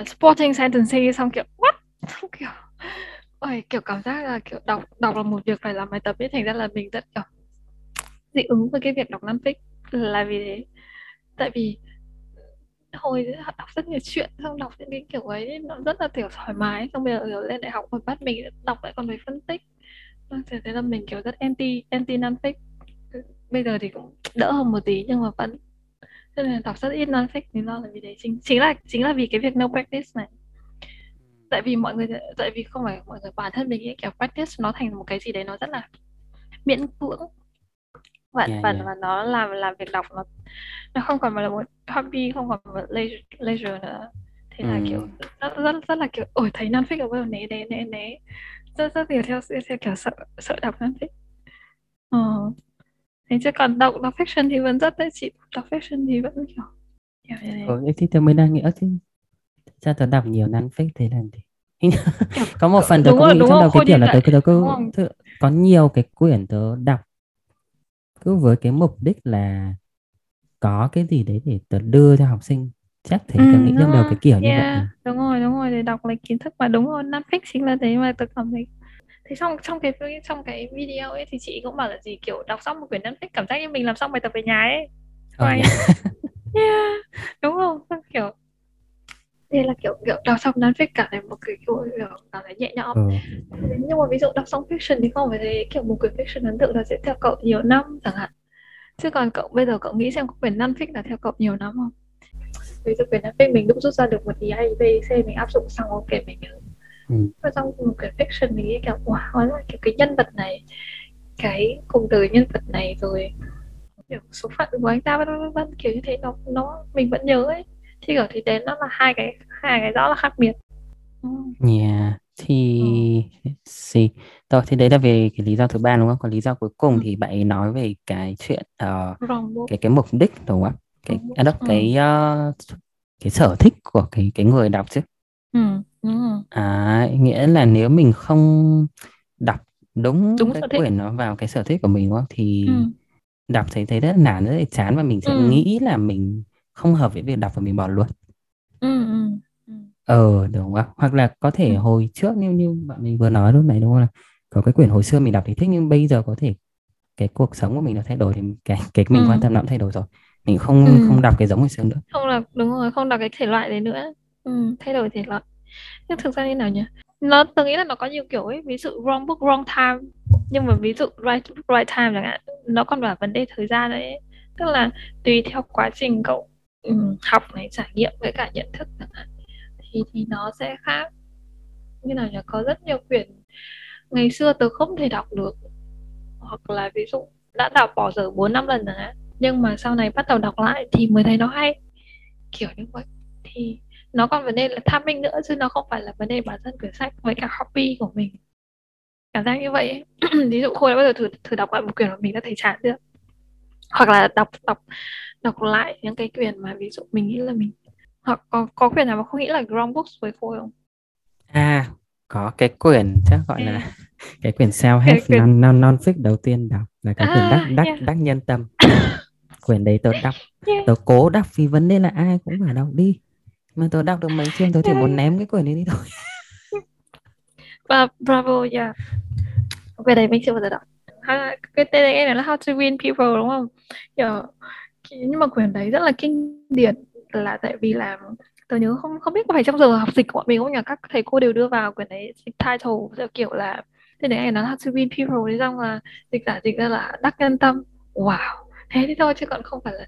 S2: uh, supporting sentence, xong kiểu what? Xong kiểu ôi kiểu cảm giác là kiểu đọc đọc là một việc phải làm bài tập ấy thành ra là mình rất kiểu dị ứng với cái việc đọc non fic là vì thế. Tại vì hồi đọc rất nhiều chuyện xong đọc những cái kiểu ấy nó rất là kiểu thoải mái. Xong bây giờ kiểu lên đại học mà bắt mình đọc lại còn phải phân tích. Thế thế là mình kiểu rất anti anti non fic bây giờ thì cũng đỡ hơn một tí nhưng mà vẫn. Cho nên đọc rất ít non fic lý do là vì thế chính chính là chính là vì cái việc no practice này. Tại vì mọi người tại vì không phải mọi người bản thân mình nghĩ kiểu practice nó thành một cái gì đấy nó rất là miễn cưỡng và yeah, và, yeah. và nó làm làm việc đọc nó nó không còn là một hobby không còn một leisure, leisure nữa. Thế là kiểu ừ. rất, rất rất là kiểu ôi thấy non fic ở đâu né né né né rất rất nhiều theo theo kiểu sợ sợ đọc non fic ờ. Thế chứ còn đọc đọc fiction thì vẫn rất đấy chị. Đọc fiction thì vẫn kiểu
S1: kiểu như thế. Ừ, thì tôi mới đang nghĩ chứ ra tớ đọc nhiều non fic thế là gì? Có một phần tớ cũng nghĩ trong đầu cái kiểu là tớ tớ cứ có nhiều cái quyển tớ đọc cứ với cái mục đích là có cái gì đấy để tớ đưa cho học sinh. Chắc thế ừ, tớ nghĩ trong đầu cái kiểu yeah, như vậy.
S2: đúng rồi đúng rồi để đọc lấy kiến thức mà đúng rồi fic chính là thế mà tớ cảm thấy thế xong trong cái trong cái video ấy thì chị cũng bảo là gì kiểu đọc xong một quyển Netflix cảm giác như mình làm xong bài tập về nhà ấy. Oh, yeah. yeah. đúng không thế là kiểu kiểu đọc xong Netflix cả này một cái kiểu, kiểu cảm thấy nhẹ nhõm. Ừ. nhưng mà ví dụ đọc xong fiction thì không phải thấy kiểu một quyển fiction ấn tượng là sẽ theo cậu nhiều năm chẳng hạn. Chứ còn cậu bây giờ cậu nghĩ xem có quyển Netflix là theo cậu nhiều năm không? Ví dụ quyển Netflix mình cũng rút ra được một ý B, C mình áp dụng xong ok mình nhớ. Ừ. và trong một cái fiction mình nghĩ kiểu wow hóa kiểu cái nhân vật này cái cùng từ nhân vật này rồi kiểu số phận của anh ta vân vân vân kiểu như thế nó nó mình vẫn nhớ ấy thì kiểu thì đến nó là hai cái hai cái rõ là khác biệt.
S1: Ừ. yeah thì ừ. see rồi thì đấy là về cái lý do thứ ba đúng không? Còn lý do cuối cùng ừ. thì bạn nói về cái chuyện uh, cái cái mục đích đúng không cái à, đó, cái uh, cái sở thích của cái cái người đọc chứ.
S2: Ừ, đúng
S1: à, nghĩa là nếu mình không đọc đúng,
S2: Đúng
S1: cái quyển nó vào cái sở thích của mình đúng không? Thì
S2: Ừ.
S1: đọc thấy thấy rất là nản rất là chán và mình sẽ
S2: Ừ.
S1: nghĩ là mình không hợp với việc đọc và mình bỏ luôn
S2: Ừ, ừ, ừ.
S1: ờ đúng không hoặc là có thể
S2: Ừ.
S1: hồi trước như như bạn mình vừa nói lúc này đúng không là có cái quyển hồi xưa mình đọc thì thích nhưng bây giờ có thể cái cuộc sống của mình nó thay đổi thì cái cái mình
S2: Ừ.
S1: quan tâm nó cũng thay đổi rồi mình không
S2: Ừ.
S1: không đọc cái giống hồi xưa nữa
S2: Không đọc đúng rồi, không đọc cái thể loại đấy nữa. Ừ, thay đổi thể loại. Nhưng thực ra như nào nhỉ? Nó tôi nghĩ là nó có nhiều kiểu ấy, ví dụ wrong book wrong time. Nhưng mà ví dụ right right time chẳng hạn, nó còn là vấn đề thời gian đấy. Tức là tùy theo quá trình cậu um, học này, trải nghiệm với cả nhận thức thì thì nó sẽ khác. Như nào nhỉ? Có rất nhiều quyển ngày xưa tớ không thể đọc được. Hoặc là ví dụ đã đọc bỏ dở 4 năm lần rồi nhưng mà sau này bắt đầu đọc lại thì mới thấy nó hay. Kiểu như vậy. Thì nó còn vấn đề là tham minh nữa chứ nó không phải là vấn đề bản thân quyển sách với cả hobby của mình. Cảm giác như vậy ví dụ khôi đã bao giờ thử thử đọc lại một quyển mà mình đã thấy chán chưa? Hoặc là đọc đọc đọc lại những cái quyển mà ví dụ mình nghĩ là mình hoặc có có quyển nào mà không nghĩ là books với khôi không
S1: à có cái quyển chắc gọi là
S2: à.
S1: cái quyển self help
S2: quyển...
S1: non non non fic đầu tiên đọc là cái quyển đắc
S2: à,
S1: đắc
S2: yeah.
S1: đắc nhân tâm quyển đấy tớ đọc
S2: yeah.
S1: tớ cố đọc vì vấn đề là ai cũng phải đọc đi mà tớ đọc được mấy chương tớ chỉ
S2: yeah.
S1: muốn ném cái quyển đấy đi thôi
S2: và bravo yeah về đây mình chưa bao giờ đọc cái tên này là How to Win People đúng không yeah. Nhưng mà quyển đấy rất là kinh điển là tại vì là tớ nhớ không không biết có phải trong giờ học dịch của bọn mình không nhỉ? Các thầy cô đều đưa vào quyển đấy title theo kiểu là tên đấy nó How to Win People thế xong là dịch giả dịch ra là đắc nhân tâm. Wow thế thì thôi chứ còn không phải là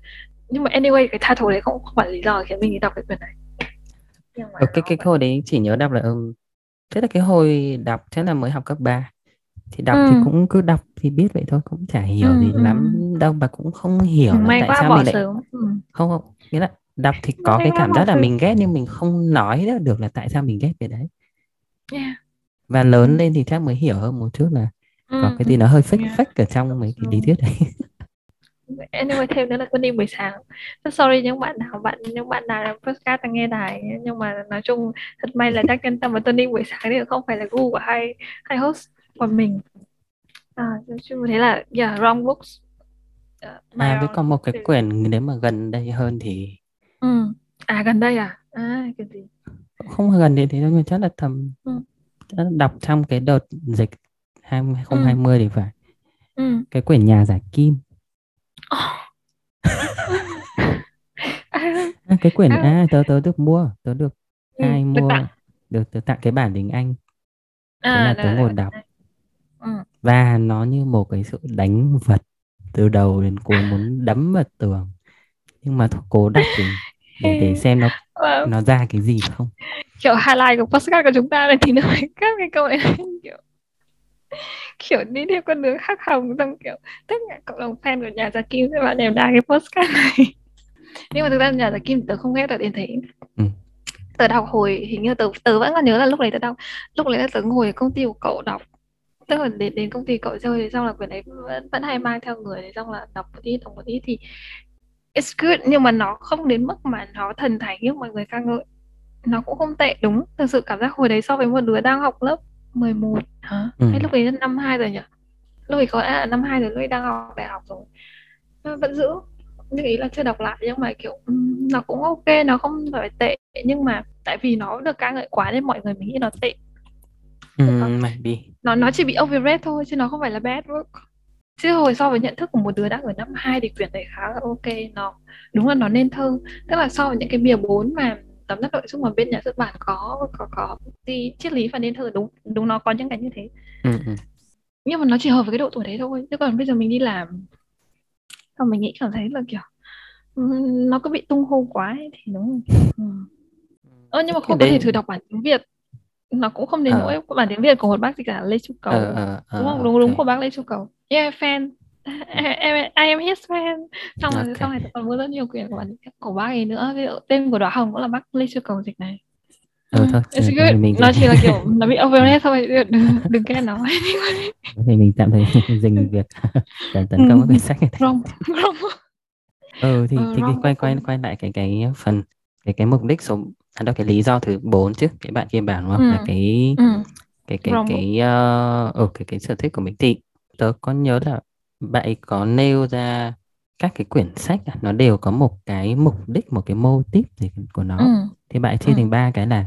S2: nhưng mà anyway cái title đấy không, không phải lý do khiến mình đi đọc cái quyển này
S1: nhưng mà cái cái hồi đấy chỉ nhớ đọc là um, thế là cái hồi đọc chắc là mới học cấp 3 thì đọc
S2: ừ.
S1: thì cũng cứ đọc thì biết vậy thôi cũng chả hiểu
S2: ừ,
S1: gì
S2: ừ.
S1: lắm đâu và cũng không hiểu
S2: May
S1: tại
S2: quá
S1: sao
S2: bỏ
S1: mình lại
S2: sớm. Ừ.
S1: không không nghĩa là đọc thì có
S2: May
S1: cái cảm giác là
S2: sớm.
S1: mình ghét nhưng mình không nói được là tại sao mình ghét cái đấy
S2: Yeah.
S1: và lớn
S2: Ừ.
S1: lên thì chắc mới hiểu hơn một chút là
S2: Ừ.
S1: có cái gì nó hơi fake
S2: Yeah.
S1: fake ở trong mấy cái lý thuyết đấy
S2: Anyway thêm nữa là Tuấn đi buổi sáng. Rất sorry những bạn nào bạn những bạn nào làm podcast đang nghe đài nhưng mà nói chung thật may là chắc yên tâm và Tuấn đi buổi sáng thì không phải là gu của hai hai host của mình. À, thế là yeah, wrong books. Uh,
S1: à với còn một cái quyển nếu mà gần đây hơn thì
S2: ừ. à gần đây à à cái gì
S1: không gần đây thì nhưng chắc là tầm
S2: ừ.
S1: đọc trong cái đợt dịch 2020
S2: ừ.
S1: thì phải
S2: ừ.
S1: cái quyển nhà giải kim
S2: à,
S1: à, cái quyển
S2: à.
S1: à tớ tớ được mua tớ được
S2: ừ.
S1: ai
S2: được
S1: mua
S2: tặng.
S1: được tớ tặng cái bản tiếng Anh thế
S2: à,
S1: là tớ ngồi đọc
S2: ừ.
S1: và nó như một cái sự đánh vật từ đầu đến cuối muốn đấm vào tường nhưng mà cố đọc để để để xem nó
S2: Wow.
S1: nó ra cái gì không
S2: kiểu highlight của podcast của chúng ta này thì nó phải các cái câu này kiểu kiểu đi theo con đường hắc hồng xong kiểu tất cả cộng đồng fan của nhà giả kim sẽ vào đều đa cái podcast này nhưng mà thực ra nhà giả kim tớ không ghét tớ đến thế
S1: ừ.
S2: tớ đọc hồi hình như tớ tớ vẫn còn nhớ là lúc đấy tớ đọc lúc đấy là tớ ngồi ở công ty của cậu đọc tức là đến đến công ty cậu chơi thì xong là quyển đấy vẫn, vẫn hay mang theo người thì xong là đọc một ít đọc một ít thì it's good. Nhưng mà nó không đến mức mà nó thần thánh như mọi người ca ngợi. Nó cũng không tệ đúng. Thực sự cảm giác hồi đấy so với một đứa đang học lớp 11 hả?
S1: Ừ.
S2: hay lúc đấy năm 2 rồi nhỉ? Lúc ấy có lẽ là năm 2 rồi lúc ấy đang học đại học rồi. Nó vẫn giữ. Nhưng ý là chưa đọc lại nhưng mà kiểu nó cũng ok nó không phải tệ. Nhưng mà tại vì nó được ca ngợi quá nên mọi người mình nghĩ nó tệ
S1: ừ, maybe.
S2: nó nó chỉ bị overrated thôi chứ nó không phải là bad book chứ hồi so với nhận thức của một đứa đang ở năm 2 thì quyển này khá là ok nó đúng là nó nên thơ. Tức là so với những cái bìa 4 mà tóm tắt nội dung mà bên nhà xuất bản có có có thì triết lý và nên thơ đúng đúng nó có những cái như thế.
S1: Ừ,
S2: nhưng mà nó chỉ hợp với cái độ tuổi đấy thôi. Chứ còn bây giờ mình đi làm xong mình nghĩ cảm thấy là kiểu nó cứ bị tung hô quá ấy, thì đúng rồi ừ. ơ nhưng mà không có thể thử đọc bản tiếng việt nó cũng không đến
S1: ờ.
S2: nỗi bản tiếng việt của một bác gì cả lê chu cầu.
S1: Ờ, ờ, ờ,
S2: đúng không?
S1: okay.
S2: đúng đúng của bác lê chu cầu. Yeah fan. Em I am his fan. Xong rồi
S1: okay.
S2: sau này còn mua rất nhiều quyển của bản của bác ấy nữa. Ví dụ tên của đóa hồng cũng là bác lê chu cầu dịch này.
S1: Ừ, thôi
S2: It's good.
S1: mình
S2: nó chỉ là kiểu nó bị overrated thôi đừng đừng nghe nó.
S1: Thì mình tạm thời dừng việc. Tấn tấn công các quyển sách này
S2: wrong wrong.
S1: Ừ thì,
S2: ờ,
S1: thì
S2: wrong
S1: quay quay quay lại cái cái phần cái cái mục đích số à đâu cái lý do thứ bốn chứ cái bạn kia bảo đúng không ừ. là cái ừ. cái cái Wrong cái uh, ừ, cái cái sở thích của mình thì tớ có nhớ là bạn ấy có nêu ra các cái quyển sách nó đều có một cái mục đích một cái mô típ gì của nó ừ. thì bạn chia ừ. thành ba cái là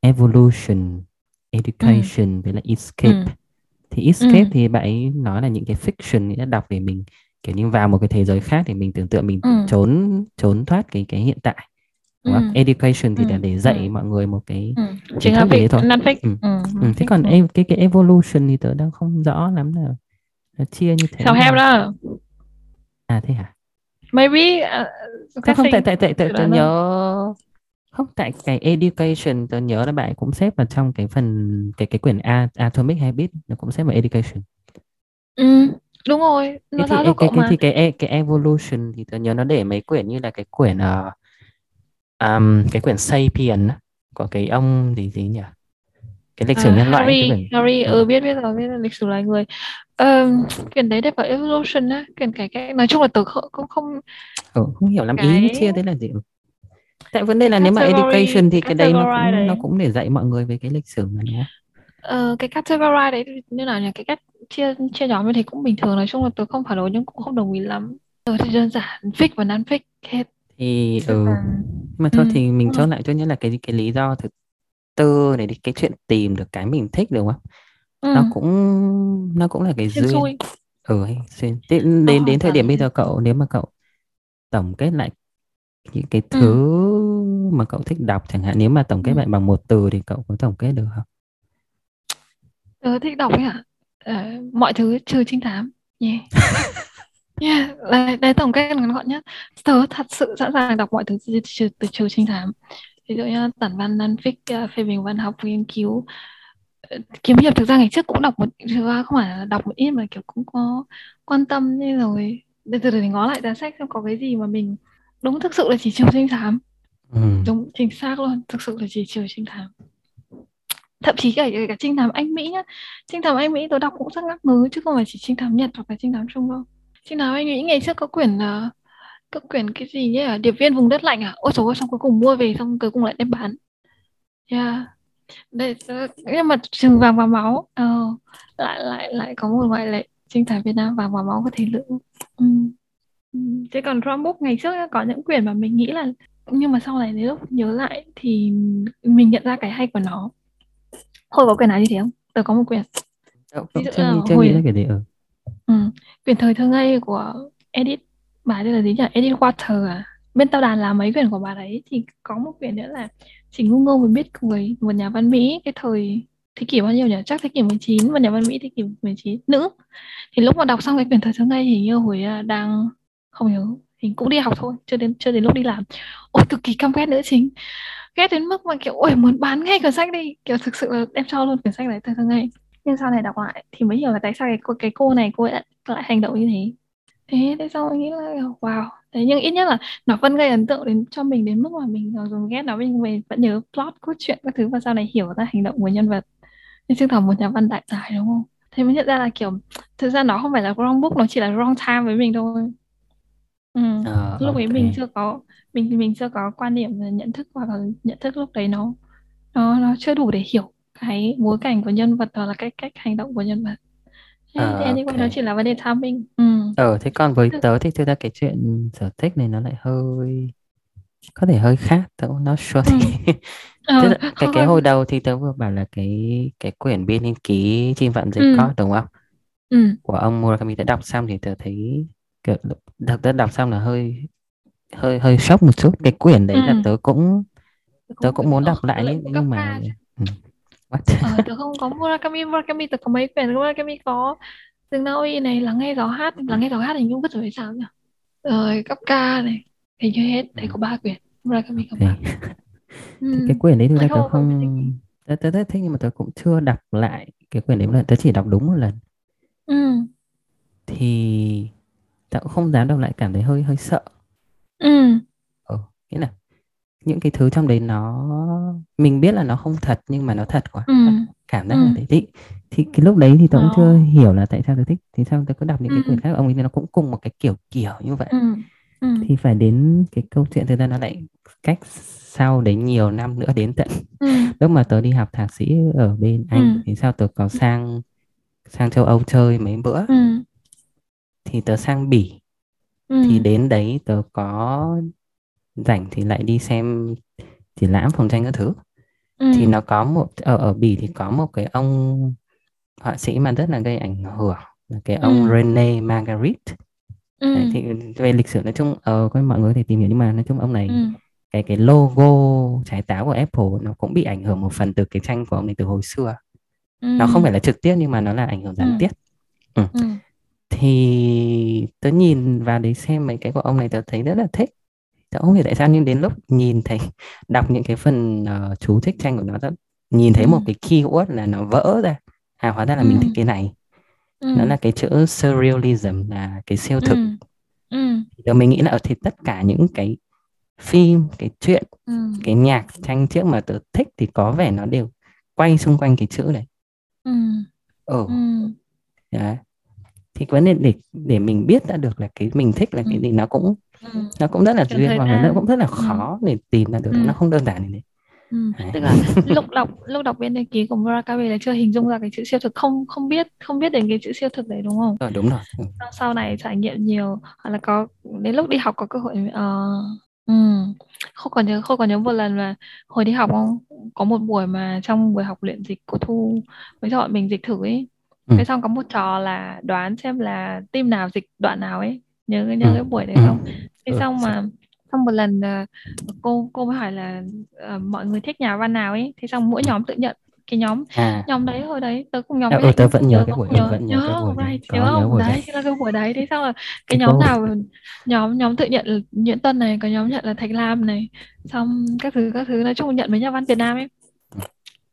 S1: evolution education ừ. với lại escape ừ. thì escape ừ. thì bạn ấy nói là những cái fiction nghĩa đọc để mình kiểu như vào một cái thế giới khác thì mình tưởng tượng mình ừ. trốn trốn thoát cái cái hiện tại đúng không? Ừ. education thì ừ. là để dạy ừ. mọi người một cái
S2: ừ. kiến thức về thôi
S1: ừ. Ừ. Ừ. thế còn ừ. cái cái evolution thì tớ đang không rõ lắm là nó chia như thế
S2: sao heo đó
S1: à thế hả
S2: maybe uh,
S1: không, không tại tại tại tại tớ nhớ không tại cái education tớ nhớ là bạn cũng xếp vào trong cái phần cái cái quyển Atomic Habit nó cũng xếp vào education
S2: ừ đúng rồi
S1: nó cái, thì, cái, cái, thì cái e, cái evolution thì tớ nhớ nó để mấy quyển như là cái quyển uh, um, cái quyển Sapien có cái ông gì gì nhỉ? Cái lịch sử à, nhân loại
S2: Harry, quyển... Harry ừ. ừ biết biết rồi biết là lịch sử loài người. Um, quyển đấy đẹp vào evolution á quyển cái cái nói chung là tớ cũng không
S1: ừ, không hiểu lắm cái... ý chia thế là gì. Tại vấn đề là nếu mà education thì cái đấy nó cũng đấy. nó cũng để dạy mọi người về cái lịch sử mà đúng không?
S2: Ờ, cái category đấy như nào nhỉ? Cái cách chia chia nhóm như thế cũng bình thường nói chung là tôi không phản đối nhưng cũng không đồng ý lắm. Tôi thì đơn giản fix và non fix hết
S1: thì ừ mà thôi ừ, thì mình chốt lại cho nhất là cái cái lý do thứ tư này đi cái chuyện tìm được cái mình thích đúng không ừ. nó cũng nó cũng là cái Thiên duyên xui. ừ xuyên đến đến, đến thời điểm bây giờ cậu nếu mà cậu tổng kết lại những cái thứ ừ. mà cậu thích đọc chẳng hạn nếu mà tổng kết ừ. lại bằng một từ thì cậu có tổng kết được không
S2: tớ thích đọc ấy hả à, mọi thứ trừ trinh thám yeah yeah đây, đây tổng kết ngắn gọn nhất tớ thật sự sẵn sàng đọc mọi thứ trừ từ trừ trinh thám. Ví dụ như tản văn nan fic phê bình văn học nghiên cứu. Ờ, kiếm hiệp thực ra ngày trước cũng đọc một thực ra không phải là đọc một ít mà kiểu cũng có quan tâm như rồi. Bây giờ để ngó lại giá sách xem có cái gì mà mình đúng thực sự là chỉ trừ trinh thám. Ừ. đúng chính xác luôn thực sự là chỉ trừ trinh thám. Thậm chí cả cả trinh thám anh mỹ nhá. Trinh thám anh mỹ tôi đọc cũng rất ngắc ngứ chứ không phải chỉ trinh thám nhật hoặc là trinh thám trung đâu trinh thám anh mỹ ngày trước có quyển uh, có quyển cái gì nhỉ điệp viên vùng đất lạnh à ôi trời ơi xong cuối cùng mua về xong cuối cùng lại đem bán yeah đây nhưng mà trường vàng và máu uh, lại lại lại có một ngoại lệ trinh thám việt nam vàng và máu có thể lượng ừ. Ừ. thế còn drum book ngày trước có những quyển mà mình nghĩ là nhưng mà sau này nếu lúc nhớ lại thì mình nhận ra cái hay của nó Hồi có quyển nào như thế không? Tớ có một quyển.
S1: Ví dụ là hồi... nghĩ cái gì ừ
S2: ừ. Quyển thời thơ ngây của Edith bà tên là gì nhỉ? Edith Water à? Bên tao đàn là mấy quyển của bà đấy thì có một quyển nữa là chỉ ngu ngô mới biết cười, một nhà văn Mỹ cái thời thế kỷ bao nhiêu nhỉ? Chắc thế kỷ 19 và nhà văn Mỹ thế kỷ 19 nữ. Thì lúc mà đọc xong cái quyển thời thơ ngây thì như hồi à, đang không nhớ thì cũng đi học thôi chưa đến chưa đến lúc đi làm ôi cực kỳ căm ghét nữ chính ghét đến mức mà kiểu ôi muốn bán ngay quyển sách đi kiểu thực sự là em cho luôn quyển sách đấy từ ngay nhưng sau này đọc lại thì mới hiểu là tại sao cái cô, cái cô này cô ấy lại hành động như thế. Thế thế sau mình nghĩ là wow. Thế nhưng ít nhất là nó vẫn gây ấn tượng đến cho mình đến mức mà mình dùng ghét nó mình về vẫn nhớ plot cốt truyện các thứ và sau này hiểu ra hành động của nhân vật. Nên chứng tỏ một nhà văn đại tài đúng không? Thế mới nhận ra là kiểu thực ra nó không phải là wrong book nó chỉ là wrong time với mình thôi. Ừ. à, lúc ấy mình chưa có mình mình chưa có quan điểm nhận thức hoặc là nhận thức lúc đấy nó nó nó chưa đủ để hiểu cái bối cảnh của nhân vật hoặc là cái cách hành động của nhân vật thế à, anyway okay. nó chỉ là vấn đề timing ừ.
S1: ờ thế còn với tớ thì thực ra cái chuyện sở thích này nó lại hơi có thể hơi khác tớ not sure ừ. ờ, là cái cái hồi đầu thì tớ vừa bảo là cái cái quyển biên niên ký chim vạn dịch ừ. có đúng không ừ. của ông Murakami đã đọc xong thì tớ thấy kiểu đợt tớ đọc xong là hơi hơi hơi sốc một chút cái quyển đấy ừ. là tớ cũng tớ cũng muốn đọc lại nhưng, nhưng mà ừ.
S2: Ờ, tớ không có Murakami Murakami tớ có mấy quyển Murakami có. Rừng Na Uy này lắng nghe gió hát lắng nghe gió hát hình như vứt rồi sao nhỉ? Rồi cấp ca này hình như hết đấy có ba quyển Murakami có ba.
S1: Ừ. cái quyển đấy thực ra tớ không tớ tớ tớ thích nhưng mà tớ cũng chưa đọc lại cái quyển đấy một lần tớ chỉ đọc đúng một lần. Ừ. thì tớ cũng không dám đọc lại cảm thấy hơi hơi sợ. Ừ. Ừ nghĩa là những cái thứ trong đấy nó mình biết là nó không thật nhưng mà nó thật quá ừ. cảm giác ừ. là thế thì thì cái lúc đấy thì tôi cũng chưa hiểu là tại sao tôi thích thì sao tôi cứ đọc những ừ. cái quyển khác ông ấy thì nó cũng cùng một cái kiểu kiểu như vậy ừ. ừ. thì phải đến cái câu chuyện thực ra nó lại cách sau đấy nhiều năm nữa đến tận ừ. lúc mà tớ đi học thạc sĩ ở bên anh ừ. thì sao tớ có sang sang châu Âu chơi mấy bữa ừ. thì tớ sang bỉ ừ. thì đến đấy tớ có rảnh thì lại đi xem triển lãm phòng tranh các thứ ừ. thì nó có một ở ở bỉ thì có một cái ông họa sĩ mà rất là gây ảnh hưởng là cái ông ừ. René Magritte ừ. Đấy, thì về lịch sử nói chung ờ có mọi người có thể tìm hiểu nhưng mà nói chung ông này ừ. cái cái logo trái táo của Apple nó cũng bị ảnh hưởng một phần từ cái tranh của ông này từ hồi xưa ừ. nó không phải là trực tiếp nhưng mà nó là ảnh hưởng gián ừ. tiếp ừ. Ừ. thì tớ nhìn vào đấy xem mấy cái của ông này tớ thấy rất là thích tớ không hiểu tại sao nhưng đến lúc nhìn thấy đọc những cái phần uh, chú thích tranh của nó tớ nhìn thấy ừ. một cái keyword là nó vỡ ra à hóa ra là ừ. mình thích cái này ừ. nó là cái chữ surrealism là cái siêu thực ừ. Ừ. mình nghĩ là ở thì tất cả những cái phim cái chuyện ừ. cái nhạc tranh trước mà tớ thích thì có vẻ nó đều quay xung quanh cái chữ này ừ. ừ. ừ. Đấy. thì vấn đề để để mình biết ra được là cái mình thích là cái gì nó cũng ừ. nó cũng rất là duyên và nó cũng rất là khó ừ. để tìm ra được ừ. nó không đơn giản như thế
S2: Ừ. tức là lúc đọc lúc đọc biên đề ký của Murakami là chưa hình dung ra cái chữ siêu thực không không biết không biết đến cái chữ siêu thực đấy đúng không?
S1: Ờ, đúng rồi. Ừ.
S2: Sau, sau này trải nghiệm nhiều hoặc là có đến lúc đi học có cơ hội uh, um, không còn nhớ không còn nhớ một lần mà hồi đi học không có một buổi mà trong buổi học luyện dịch của thu với chọn mình dịch thử ấy ừ. xong có một trò là đoán xem là tim nào dịch đoạn nào ấy nhớ nhớ ừ. cái buổi đấy không? Thế ừ. xong mà xong một lần uh, cô cô mới hỏi là uh, mọi người thích nhà văn nào ấy? Thế xong mỗi nhóm tự nhận cái nhóm à. nhóm đấy hồi đấy tớ cùng nhóm
S1: à, ừ, tớ vẫn nhớ cái buổi nhớ, vẫn nhớ,
S2: nhớ cái buổi right, nhớ không? đấy thế là cái buổi đấy. Thế xong là cái nhóm nào nhóm nhóm tự nhận là Nguyễn Tân này có nhóm nhận là Thạch Lam này. Xong các thứ các thứ nói chung nhận mấy nhà văn Việt Nam ấy.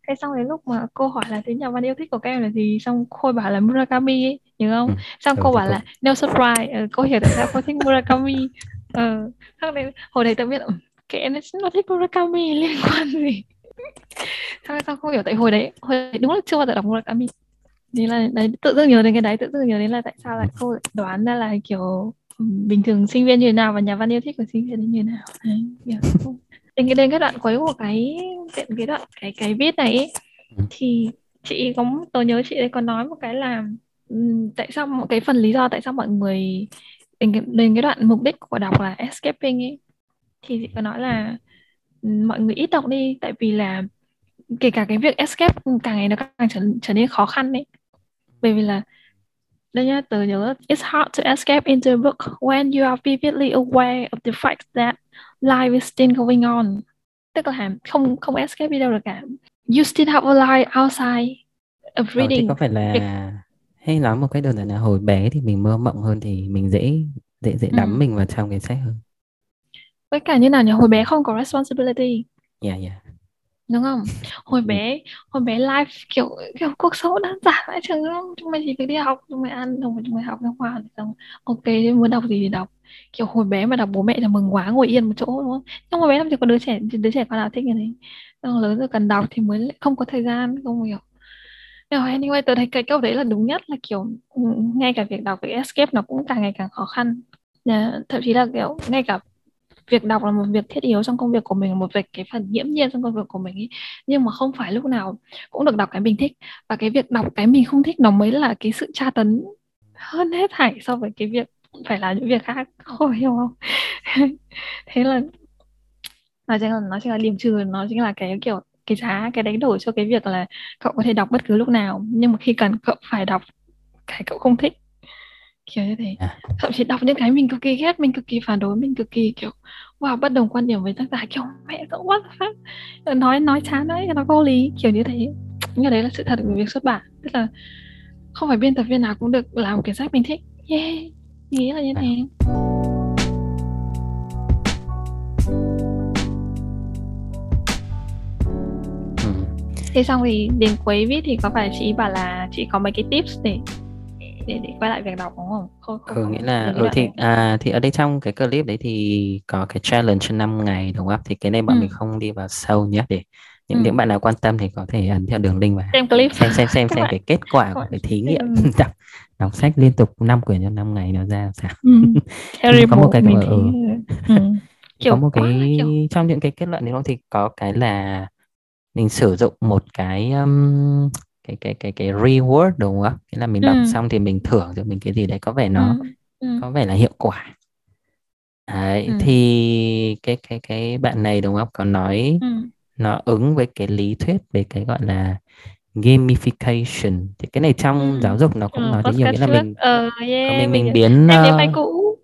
S2: Thế xong đến lúc mà cô hỏi là thế nhà văn yêu thích của các em là gì? Xong khôi bảo là Murakami ấy nhớ không? Ừ. xong ừ, cô bảo cô... là no surprise ừ, cô hiểu tại sao cô thích Murakami ờ xong đến hồi đấy tớ biết kệ nó, nó thích Murakami liên quan gì. Sao sao không hiểu tại hồi đấy hồi đấy đúng là chưa bao giờ đọc Murakami. Thế là đấy tự dưng nhớ đến cái đấy tự dưng nhớ đến là tại sao lại cô đoán ra là kiểu bình thường sinh viên như thế nào và nhà văn yêu thích của sinh viên như thế nào. Đấy, đến cái đến cái đoạn cuối của cái cái, cái đoạn cái cái viết này ấy, thì chị có tôi nhớ chị ấy còn nói một cái là tại sao một cái phần lý do tại sao mọi người đến cái, đến cái đoạn mục đích của đọc là escaping ấy thì chị có nói là mọi người ít đọc đi tại vì là kể cả cái việc escape càng ngày nó càng trở, trở nên khó khăn đấy bởi vì là đây nhá tớ nhớ it's hard to escape into a book when you are vividly aware of the fact that life is still going on. Tức là không không escape đi đâu được cả. You still have a life outside of reading
S1: ờ, có phải là hay nói một cách đơn giản là hồi bé thì mình mơ mộng hơn thì mình dễ dễ dễ đắm ừ. mình vào trong cái sách hơn.
S2: Với cả như nào nhỉ? Hồi bé không có responsibility.
S1: Yeah yeah
S2: đúng không? Hồi ừ. bé hồi bé life kiểu kiểu cuộc sống đơn giản vậy trường không? Chúng mày chỉ việc đi học chúng mày ăn xong rồi chúng mày học xong khoa xong ok muốn đọc gì thì đọc. Kiểu hồi bé mà đọc bố mẹ là mừng quá ngồi yên một chỗ đúng không? Nhưng hồi bé làm gì có đứa trẻ đứa trẻ con nào thích như thế. Xong lớn rồi cần đọc thì mới không có thời gian không hiểu nhưng anyway tôi thấy cái câu đấy là đúng nhất, là kiểu ừ, ngay cả việc đọc cái escape nó cũng càng ngày càng khó khăn. Thậm chí là kiểu, ngay cả việc đọc là một việc thiết yếu trong công việc của mình, một việc cái phần nhiễm nhiên trong công việc của mình ấy. nhưng mà không phải lúc nào cũng được đọc cái mình thích. Và cái việc đọc cái mình không thích nó mới là cái sự tra tấn hơn hết thảy so với cái việc phải làm những việc khác. Không hiểu không? Thế là nó chính là nó chính là điểm trừ nó chính là cái kiểu cái giá cái đánh đổi cho cái việc là cậu có thể đọc bất cứ lúc nào. Nhưng mà khi cần cậu phải đọc cái cậu không thích. Kiểu như thế. À. thậm chí đọc những cái mình cực kỳ ghét mình cực kỳ phản đối mình cực kỳ kiểu wow bất đồng quan điểm với tác giả. Kiểu mẹ cậu quá phát nói nói chán đấy nó vô lý. Kiểu như thế. Nhưng đấy là sự thật của việc xuất bản. Tức là không phải biên tập viên nào cũng được làm cái sách mình thích. Yeah nghĩ là như thế. ừ. Thế xong thì đến cuối viết thì có phải chị bảo là chị có mấy cái tips để để, để quay lại việc đọc đúng không? Không, không
S1: ừ, nghĩa là ừ, thì à, thì ở đây trong cái clip đấy thì có cái challenge 5 ngày đúng không? Thì cái này bọn ừ. mình không đi vào sâu nhé để những ừ. những bạn nào quan tâm thì có thể ấn theo đường link và
S2: xem clip
S1: xem xem xem xem cái kết quả của cái thí nghiệm đọc đọc sách liên tục 5 quyển trong 5 ngày nó ra sao
S2: ừ.
S1: có một cái
S2: mình
S1: ừ,
S2: thấy... ừ.
S1: Kiểu có một cái kiểu... trong những cái kết luận đấy thì có cái là mình sử dụng một cái um, cái cái cái cái reward đúng không? Nghĩa là mình đọc ừ. xong thì mình thưởng cho mình cái gì đấy có vẻ nó ừ. Ừ. có vẻ là hiệu quả. Đấy, ừ. thì cái cái cái bạn này đúng không? Có nói ừ. nó ứng với cái lý thuyết về cái gọi là gamification thì cái này trong ừ. giáo dục nó cũng ừ, nói đến nhiều nghĩa là mình
S2: ờ, yeah,
S1: mình mình, mình biến
S2: em nhớ bài cũ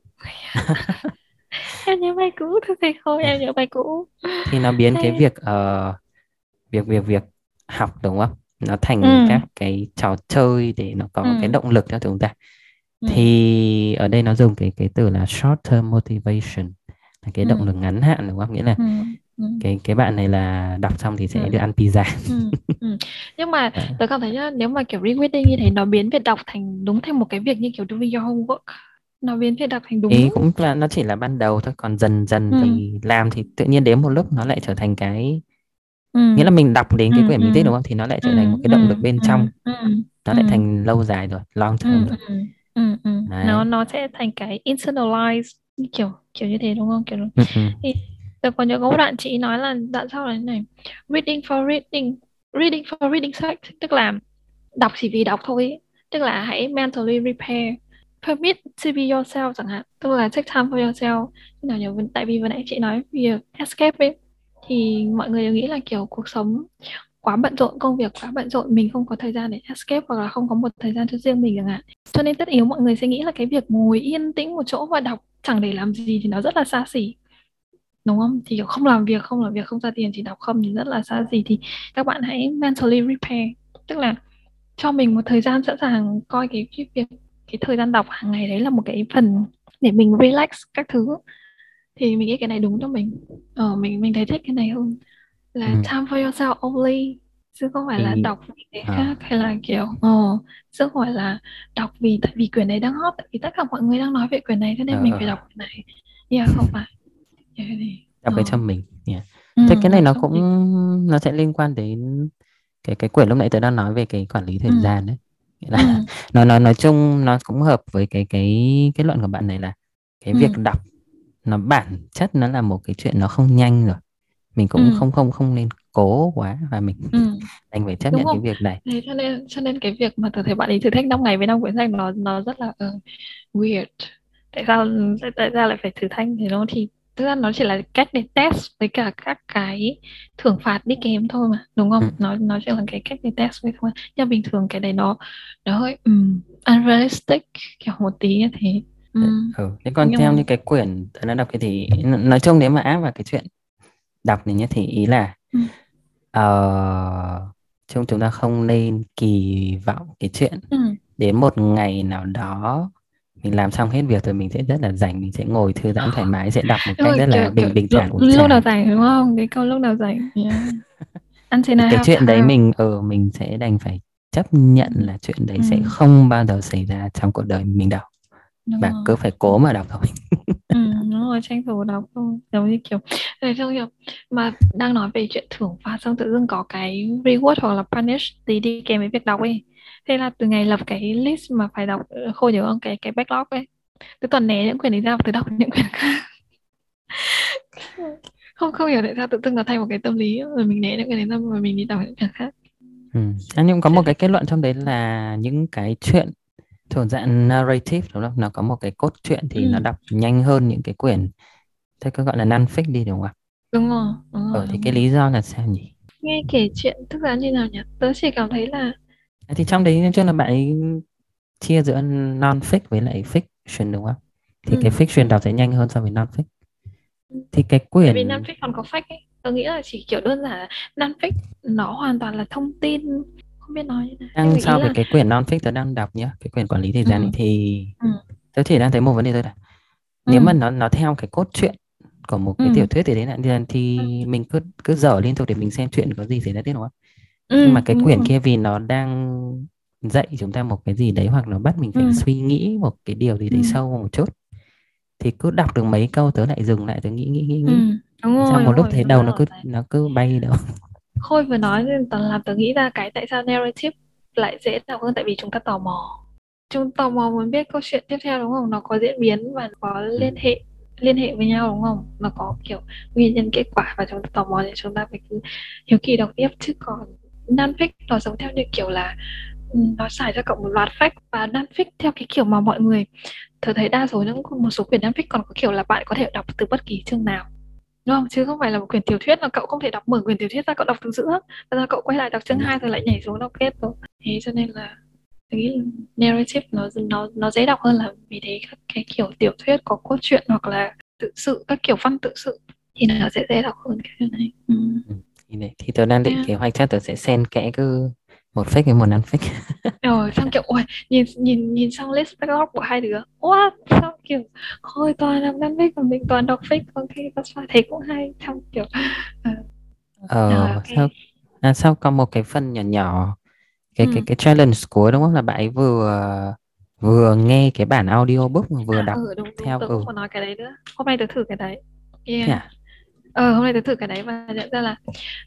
S2: em nhớ bài cũ thôi thầy thôi em nhớ bài cũ
S1: thì nó biến cái việc uh, việc việc việc học đúng không nó thành ừ. các cái trò chơi để nó có ừ. cái động lực cho chúng ta ừ. thì ở đây nó dùng cái cái từ là short term motivation là cái động ừ. lực ngắn hạn đúng không nghĩa là ừ. Ừ. cái cái bạn này là đọc xong thì sẽ ừ. được ăn pizza
S2: ừ. Ừ. nhưng mà à. tớ cảm thấy nhá nếu mà kiểu rereading như thế nó biến việc đọc thành đúng thành một cái việc như kiểu doing your homework nó biến việc đọc thành đúng
S1: ý cũng là nó chỉ là ban đầu thôi còn dần dần ừ. thì làm thì tự nhiên đến một lúc nó lại trở thành cái ừ. nghĩa là mình đọc đến cái ừ, quyển mình thích đúng không? Thì nó lại trở thành một cái động lực bên trong. nó lại thành lâu dài rồi long term rồi.
S2: ừ, ừ. nó nó sẽ thành cái internalized kiểu kiểu như thế đúng không? Kiểu ừ, ừ. thì tôi có nhớ có một đoạn chị nói là đoạn sau là này reading for reading reading for reading sake. Tức là đọc chỉ vì đọc thôi tức là hãy mentally repair permit to be yourself chẳng hạn. Tức là take time for yourself. Nào nhỉ? Tại vì vừa nãy chị nói việc escape ấy thì mọi người nghĩ là kiểu cuộc sống quá bận rộn công việc quá bận rộn mình không có thời gian để escape hoặc là không có một thời gian cho riêng mình chẳng hạn. Cho nên tất yếu mọi người sẽ nghĩ là cái việc ngồi yên tĩnh một chỗ và đọc chẳng để làm gì thì nó rất là xa xỉ. Đúng không? Thì kiểu không làm việc không làm việc không ra tiền chỉ đọc không thì rất là xa xỉ. Thì các bạn hãy mentally repair tức là cho mình một thời gian sẵn sàng coi cái, cái việc cái thời gian đọc hàng ngày đấy là một cái phần để mình relax các thứ thì mình nghĩ cái này đúng cho mình ờ mình mình thấy thích cái này hơn là ừ. time for yourself only chứ không phải là đọc vì cái à. khác hay là kiểu ờ chứ không phải là đọc vì tại vì quyển này đang hot tại vì tất cả mọi người đang nói về quyển này cho nên ờ. mình phải đọc quyển này yeah không phải
S1: yeah, đọc cái cho mình yeah. ừ, thế cái này nó cũng mình. nó sẽ liên quan đến cái cái quyển lúc nãy tớ đang nói về cái quản lý thời ừ. gian đấy là ừ. nó nói nói chung nó cũng hợp với cái cái kết luận của bạn này là cái ừ. việc đọc nó bản chất nó là một cái chuyện nó không nhanh rồi mình cũng ừ. không không không nên cố quá và mình ừ. đành phải chấp Đúng nhận không? cái việc này
S2: Thế cho nên cho nên cái việc mà tôi thấy bạn ấy thử thách 5 ngày với năm quyển sách nó nó rất là uh, weird tại sao tại sao lại phải thử thách thì nó thì thực ra nó chỉ là cách để test với cả các cái thưởng phạt đi kèm thôi mà đúng không ừ. nó nó chỉ là cái cách để test với thôi nhưng bình thường cái này nó nó hơi um, unrealistic kiểu một tí như thế
S1: ừ. ừ. thế còn Nhưng theo như cái quyển tôi đã đọc cái thì nói chung nếu mà áp vào cái chuyện đọc này nhé thì ý là ừ. uh, chúng chúng ta không nên kỳ vọng cái chuyện ừ. đến một ngày nào đó mình làm xong hết việc rồi mình sẽ rất là rảnh mình sẽ ngồi thư giãn thoải mái sẽ đọc một cách rất là bình bình thản
S2: lúc nào rảnh đúng không cái câu lúc nào rảnh yeah.
S1: cái chuyện đấy mình ở ừ, mình sẽ đành phải chấp nhận là chuyện đấy ừ. sẽ không bao giờ xảy ra trong cuộc đời mình đọc đúng và rồi. cứ phải cố mà đọc thôi.
S2: Ừ, đúng rồi tranh thủ đọc thôi giống như kiểu rồi trong kiểu mà đang nói về chuyện thưởng phạt xong tự dưng có cái reward hoặc là punish gì đi kèm với việc đọc ấy. Thế là từ ngày lập cái list mà phải đọc ờ, khôi nhớ không? Cái cái backlog ấy. Từ tuần né những quyển đấy ra từ đọc những quyển khác. Không không hiểu tại sao tự dưng nó thành một cái tâm lý rồi mình né những quyển đấy ra và mình đi đọc những quyển khác.
S1: Ừ. À, nhưng có một cái kết luận trong đấy là những cái chuyện thuộc dạng narrative đúng không? Nó có một cái cốt truyện thì ừ. nó đọc nhanh hơn những cái quyển thế có gọi là non fic đi đúng không ạ?
S2: Đúng rồi, đúng rồi
S1: ờ thì cái lý do là sao nhỉ?
S2: Nghe kể chuyện tức là như nào nhỉ? Tớ chỉ cảm thấy là
S1: thì trong đấy nói chung là bạn ấy chia giữa non fic với lại fiction đúng không? Thì ừ. cái fiction đọc sẽ nhanh hơn so với non fic thì cái quyển
S2: vì non fic còn có fake ấy. Tôi nghĩ là chỉ kiểu đơn giản là non fic nó hoàn toàn là thông tin không biết nói như
S1: đang sau là... cái quyển non fic tôi đang đọc nhá cái quyển quản lý thời gian ừ. thì ừ. tôi chỉ đang thấy một vấn đề thôi là nếu ừ. mà nó nó theo cái cốt truyện của một cái ừ. tiểu thuyết thì đấy là thì ừ. mình cứ cứ dở liên tục để mình xem chuyện có gì xảy ra tiếp đúng không ừ, nhưng mà cái quyển rồi. kia vì nó đang dạy chúng ta một cái gì đấy hoặc nó bắt mình phải ừ. suy nghĩ một cái điều gì đấy ừ. sâu một chút thì cứ đọc được mấy câu tớ lại dừng lại tớ nghĩ nghĩ nghĩ nghĩ ừ, đúng rồi, xong một lúc thấy đầu nó cứ nó cứ bay đâu
S2: khôi vừa nói toàn làm tớ nghĩ ra cái tại sao narrative lại dễ đọc hơn tại vì chúng ta tò mò. Chúng tò mò muốn biết câu chuyện tiếp theo đúng không? Nó có diễn biến và có liên hệ liên hệ với nhau đúng không? Nó có kiểu nguyên nhân kết quả và chúng ta tò mò thì chúng ta phải cứ hiếu kỳ đọc tiếp. Chứ còn non-fic nó giống theo như kiểu là nó xài ra cộng một loạt fact và non-fic theo cái kiểu mà mọi người thử thấy đa số những một số quyển non-fic còn có kiểu là bạn có thể đọc từ bất kỳ chương nào đúng không chứ không phải là một quyển tiểu thuyết là cậu không thể đọc mở quyển tiểu thuyết ra cậu đọc từ giữa và rồi cậu quay lại đọc chương 2 rồi lại nhảy xuống đọc kết rồi thế cho nên là cái narrative nó nó nó dễ đọc hơn là vì thế các cái kiểu tiểu thuyết có cốt truyện hoặc là tự sự các kiểu văn tự sự thì nó sẽ dễ đọc hơn cái này ừ.
S1: ừ. thì tớ đang định yeah. kế hoạch chắc tớ sẽ xen kẽ cứ một fake với một non fake
S2: rồi xong kiểu ôi nhìn nhìn nhìn xong list backlog của hai đứa. What? Sao kiểu thôi toàn làm non fake còn mình toàn đọc fake ok that's fine. Thế cũng hay. Xong kiểu
S1: uh, ờ rồi, okay. sao à, sao có một cái phần nhỏ nhỏ cái cái cái challenge cuối đúng không? Là bạn ấy vừa vừa nghe cái bản audio book vừa à, đọc
S2: ừ, đúng,
S1: theo
S2: đúng, ừ. nói cái đấy nữa. Hôm nay tớ thử cái đấy. Yeah. à? Ờ hôm nay tớ thử cái đấy và nhận ra là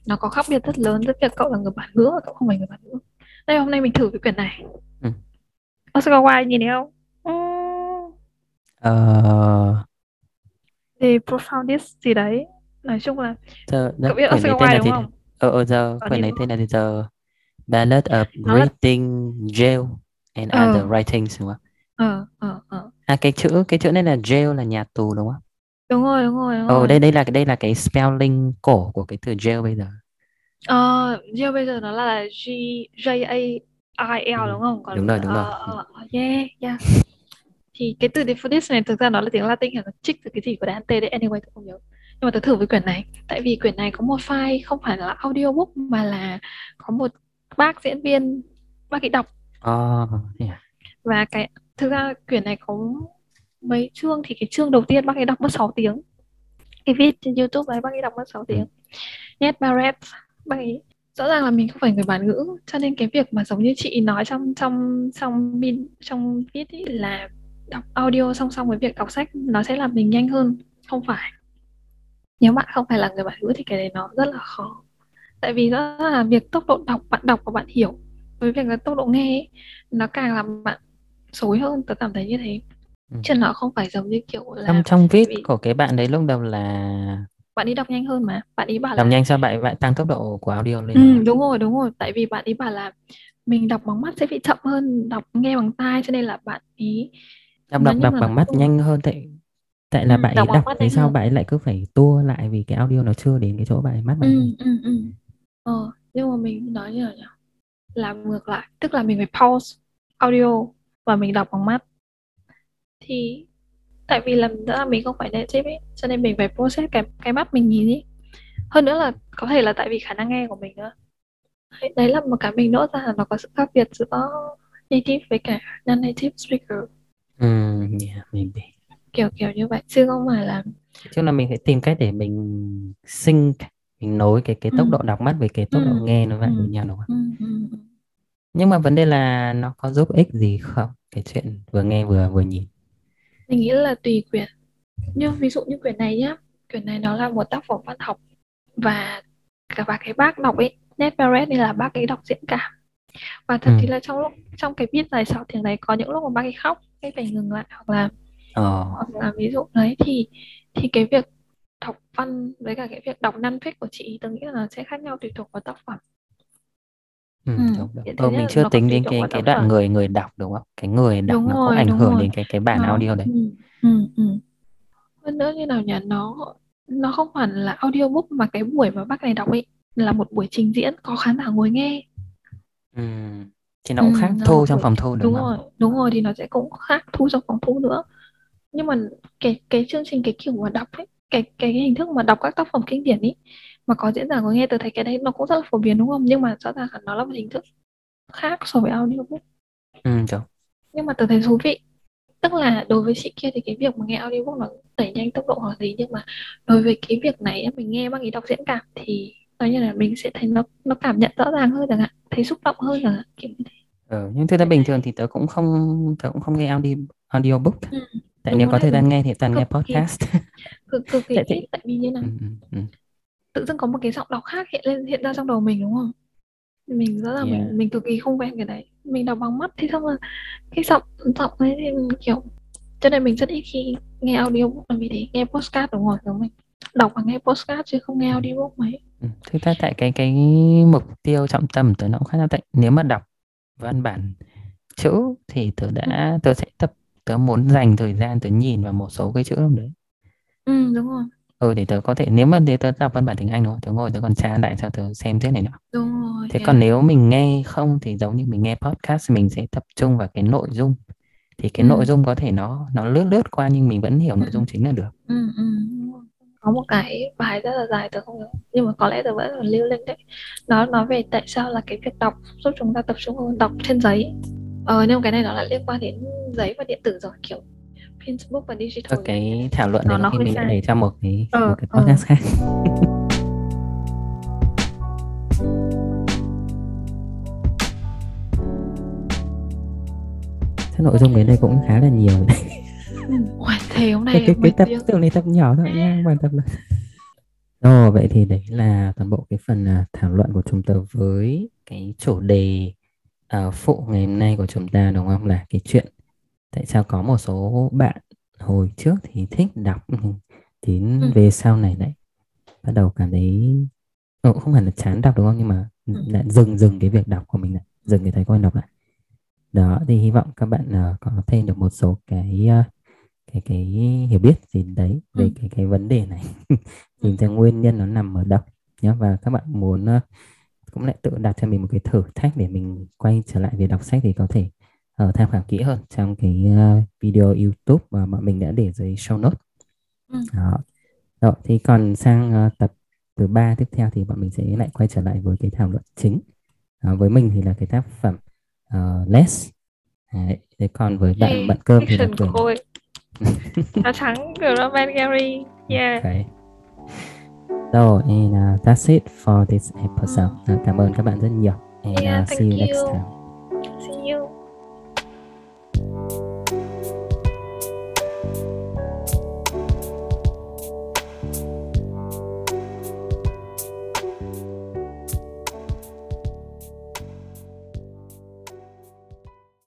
S2: nó có khác biệt rất lớn rất việc cậu là người bản ngữ và cậu không phải người bản ngữ đây hôm nay mình thử cái quyển này ừ. Oscar Wilde nhìn thấy không
S1: ờ
S2: thì profoundist gì đấy nói chung là
S1: giờ, cậu biết Oscar Wilde đúng không ờ ờ giờ quyển này tên là giờ Ballad of Reading Jail and
S2: ờ.
S1: Other Writings đúng không?
S2: Ờ, ờ, ờ.
S1: À cái chữ cái chữ này là jail là nhà tù đúng không?
S2: Đúng rồi, đúng rồi, đúng
S1: Ồ
S2: rồi.
S1: đây đây là đây là cái spelling cổ của cái từ jail bây giờ.
S2: Ờ, jail bây giờ nó là G J A I L
S1: Ừ,
S2: đúng không? Còn
S1: đúng rồi, đúng rồi.
S2: ờ, ờ, yeah, yeah. Thì cái từ Dephrodis này thực ra nó là tiếng Latin là nó trích từ cái gì của Dante đấy anyway tôi không nhớ. Nhưng mà tôi thử với quyển này tại vì quyển này có một file không phải là audiobook mà là có một bác diễn viên bác ấy đọc
S1: Ờ, thế à?
S2: và cái thực ra quyển này có mấy chương thì cái chương đầu tiên bác ấy đọc mất 6 tiếng. Cái viết trên YouTube đấy bác ấy đọc mất 6 tiếng. Ned Barrett bác ấy. Rõ ràng là mình không phải người bản ngữ cho nên cái việc mà giống như chị nói trong trong trong min trong viết ý là đọc audio song song với việc đọc sách nó sẽ làm mình nhanh hơn không phải. Nếu bạn không phải là người bản ngữ thì cái đấy nó rất là khó. Tại vì rõ ràng là việc tốc độ đọc bạn đọc và bạn hiểu với việc là tốc độ nghe ấy, nó càng làm bạn xối hơn tớ cảm thấy như thế ừ. chứ nó không phải giống như kiểu là
S1: trong trong viết vì... của cái bạn đấy lúc đầu là
S2: bạn đi đọc nhanh hơn mà bạn ấy bảo
S1: đọc
S2: là
S1: nhanh sao bạn bạn tăng tốc độ của audio lên
S2: ừ, đúng rồi đúng rồi. Tại vì bạn ấy bảo là mình đọc bằng mắt sẽ bị chậm hơn đọc nghe bằng tai cho nên là bạn ý
S1: đọc đọc, đọc bằng mắt nhanh hơn tại tại là ừ, bạn ấy đọc, đọc thế sao bạn ấy lại cứ phải tua lại vì cái audio nó chưa đến cái chỗ bạn ấy mắt bạn
S2: ừ, ừ, ừ. Ờ, nhưng mà mình nói như nhỉ làm ngược lại tức là mình phải pause audio và mình đọc bằng mắt thì tại vì làm ra mình không phải native ấy cho nên mình phải process cái cái mắt mình nhìn ấy hơn nữa là có thể là tại vì khả năng nghe của mình nữa đấy, đấy là một cái mình nốt ra là nó có sự khác biệt giữa native với cả non native speaker
S1: ừ yeah, maybe.
S2: kiểu kiểu như vậy chứ không phải là
S1: chứ là mình phải tìm cách để mình sync mình nối cái cái tốc ừ. độ đọc mắt với cái tốc độ ừ. nghe nó lại ừ. với nhau đúng không? Ừ. Ừ. Nhưng mà vấn đề là nó có giúp ích gì không? Cái chuyện vừa nghe vừa vừa nhìn.
S2: Mình nghĩ là tùy quyển. Nhưng ví dụ như quyển này nhá, quyển này nó là một tác phẩm văn học và cả và cái bác đọc ấy, Ned Barrett đây là bác ấy đọc diễn cảm. Và thật ừ. thì là trong lúc trong cái viết dài sau tiếng đấy có những lúc mà bác ấy khóc, cái phải ngừng lại hoặc là ờ. hoặc là ví dụ đấy thì thì cái việc đọc văn với cả cái việc đọc non fic của chị tôi nghĩ là nó sẽ khác nhau tùy thuộc vào tác phẩm
S1: Ừ, ừ. đúng, đúng. Ờ, mình chưa tính đến cái cái đoạn người người đọc đúng không? Cái người đọc đúng nó rồi, có ảnh hưởng rồi. đến cái cái bản nó, audio đấy.
S2: Ừ, ừ, ừ. Hơn nữa như nào nhỉ? Nó nó không hẳn là audiobook mà cái buổi mà bác này đọc ấy là một buổi trình diễn có khán giả ngồi nghe.
S1: Ừ. Thì nó cũng khác thu trong buổi... phòng thu đúng,
S2: đúng
S1: không?
S2: rồi, đúng rồi thì nó sẽ cũng khác thu trong phòng thu nữa. Nhưng mà cái cái chương trình cái kiểu mà đọc ấy cái cái hình thức mà đọc các tác phẩm kinh điển ý mà có diễn giả có nghe tôi thấy cái đấy nó cũng rất là phổ biến đúng không? Nhưng mà rõ ràng là nó là một hình thức khác so với audiobook
S1: ừ, đúng.
S2: nhưng mà tôi thấy thú vị. Tức là đối với chị kia thì cái việc mà nghe audiobook nó đẩy nhanh tốc độ hoặc gì nhưng mà đối với cái việc này mình nghe bác ý đọc diễn cảm thì nói như là mình sẽ thấy nó nó cảm nhận rõ ràng hơn chẳng hạn thấy xúc động hơn chẳng hạn kiểu như thế.
S1: Ừ, nhưng thực ra bình thường thì tớ cũng không tớ cũng không nghe audio audiobook ừ tại nếu có thời gian nghe thì toàn nghe podcast.
S2: cực cực kỳ tại, tại vì như nào. Ừ, ừ, ừ. Tự dưng có một cái giọng đọc khác hiện lên hiện ra trong đầu mình đúng không? Mình rất là yeah. mình mình cực kỳ không quen cái đấy. Mình đọc bằng mắt thì xong là cái giọng giọng ấy thì kiểu cho nên mình rất ít khi nghe audiobook là vì thế nghe postcard đúng rồi giống mình đọc và nghe postcard chứ không nghe audiobook mấy.
S1: Ừ, thực ra tại cái cái mục tiêu trọng tâm tớ nó cũng khá là tệ nếu mà đọc văn bản chữ thì tớ đã ừ. tớ sẽ tập tớ muốn dành thời gian tớ nhìn vào một số cái chữ trong đấy.
S2: Ừ đúng rồi
S1: ừ để tớ có thể nếu mà để tớ đọc văn bản tiếng Anh không tớ ngồi tớ còn tra lại sao tớ xem thế này nữa
S2: đúng rồi
S1: thế còn nếu mình nghe không thì giống như mình nghe podcast mình sẽ tập trung vào cái nội dung thì cái ừ. nội dung có thể nó nó lướt lướt qua nhưng mình vẫn hiểu ừ. nội dung chính là được
S2: ừ, ừ. có một cái bài rất là dài tớ không nhớ nhưng mà có lẽ tớ vẫn còn lưu lên đấy nó nói về tại sao là cái việc đọc giúp chúng ta tập trung hơn đọc trên giấy ờ nhưng cái này nó lại liên quan đến giấy và điện tử rồi kiểu Facebook và digital
S1: cái thảo luận này nó, nó khi mình lại để cho một cái ờ, một cái ờ. podcast ờ. khác Thế nội dung đến đây cũng khá là nhiều đấy.
S2: Ôi, thế hôm nay
S1: cái, cái, cái tập tưởng này tập nhỏ thôi nha bài tập là Rồi vậy thì đấy là toàn bộ cái phần uh, thảo luận của chúng ta với cái chủ đề uh, phụ ngày hôm nay của chúng ta đúng không là cái chuyện tại sao có một số bạn hồi trước thì thích đọc đến ừ. về sau này lại bắt đầu cảm thấy ừ, không hẳn là chán đọc đúng không nhưng mà ừ. lại dừng dừng cái việc đọc của mình lại dừng cái thói quen đọc lại đó thì hy vọng các bạn uh, có thêm được một số cái uh, cái cái hiểu biết gì đấy về ừ. cái cái vấn đề này tìm ra nguyên nhân nó nằm ở đâu nhé và các bạn muốn uh, cũng lại tự đặt cho mình một cái thử thách để mình quay trở lại việc đọc sách thì có thể uh, tham khảo kỹ hơn trong cái uh, video YouTube mà bọn mình đã để dưới show note. Ừ. Đó. Rồi, thì còn sang uh, tập thứ ba tiếp theo thì bọn mình sẽ lại quay trở lại với cái thảo luận chính. Uh, với mình thì là cái tác phẩm uh, Less. Đấy. Thế còn với bạn hey, bạn cơm thì là.
S2: Áo trắng của Robert Gary. Yeah. Okay.
S1: So, and uh, that's it for this episode. Uh, cảm ơn các bạn rất nhiều. And yeah, uh, see you, you next time.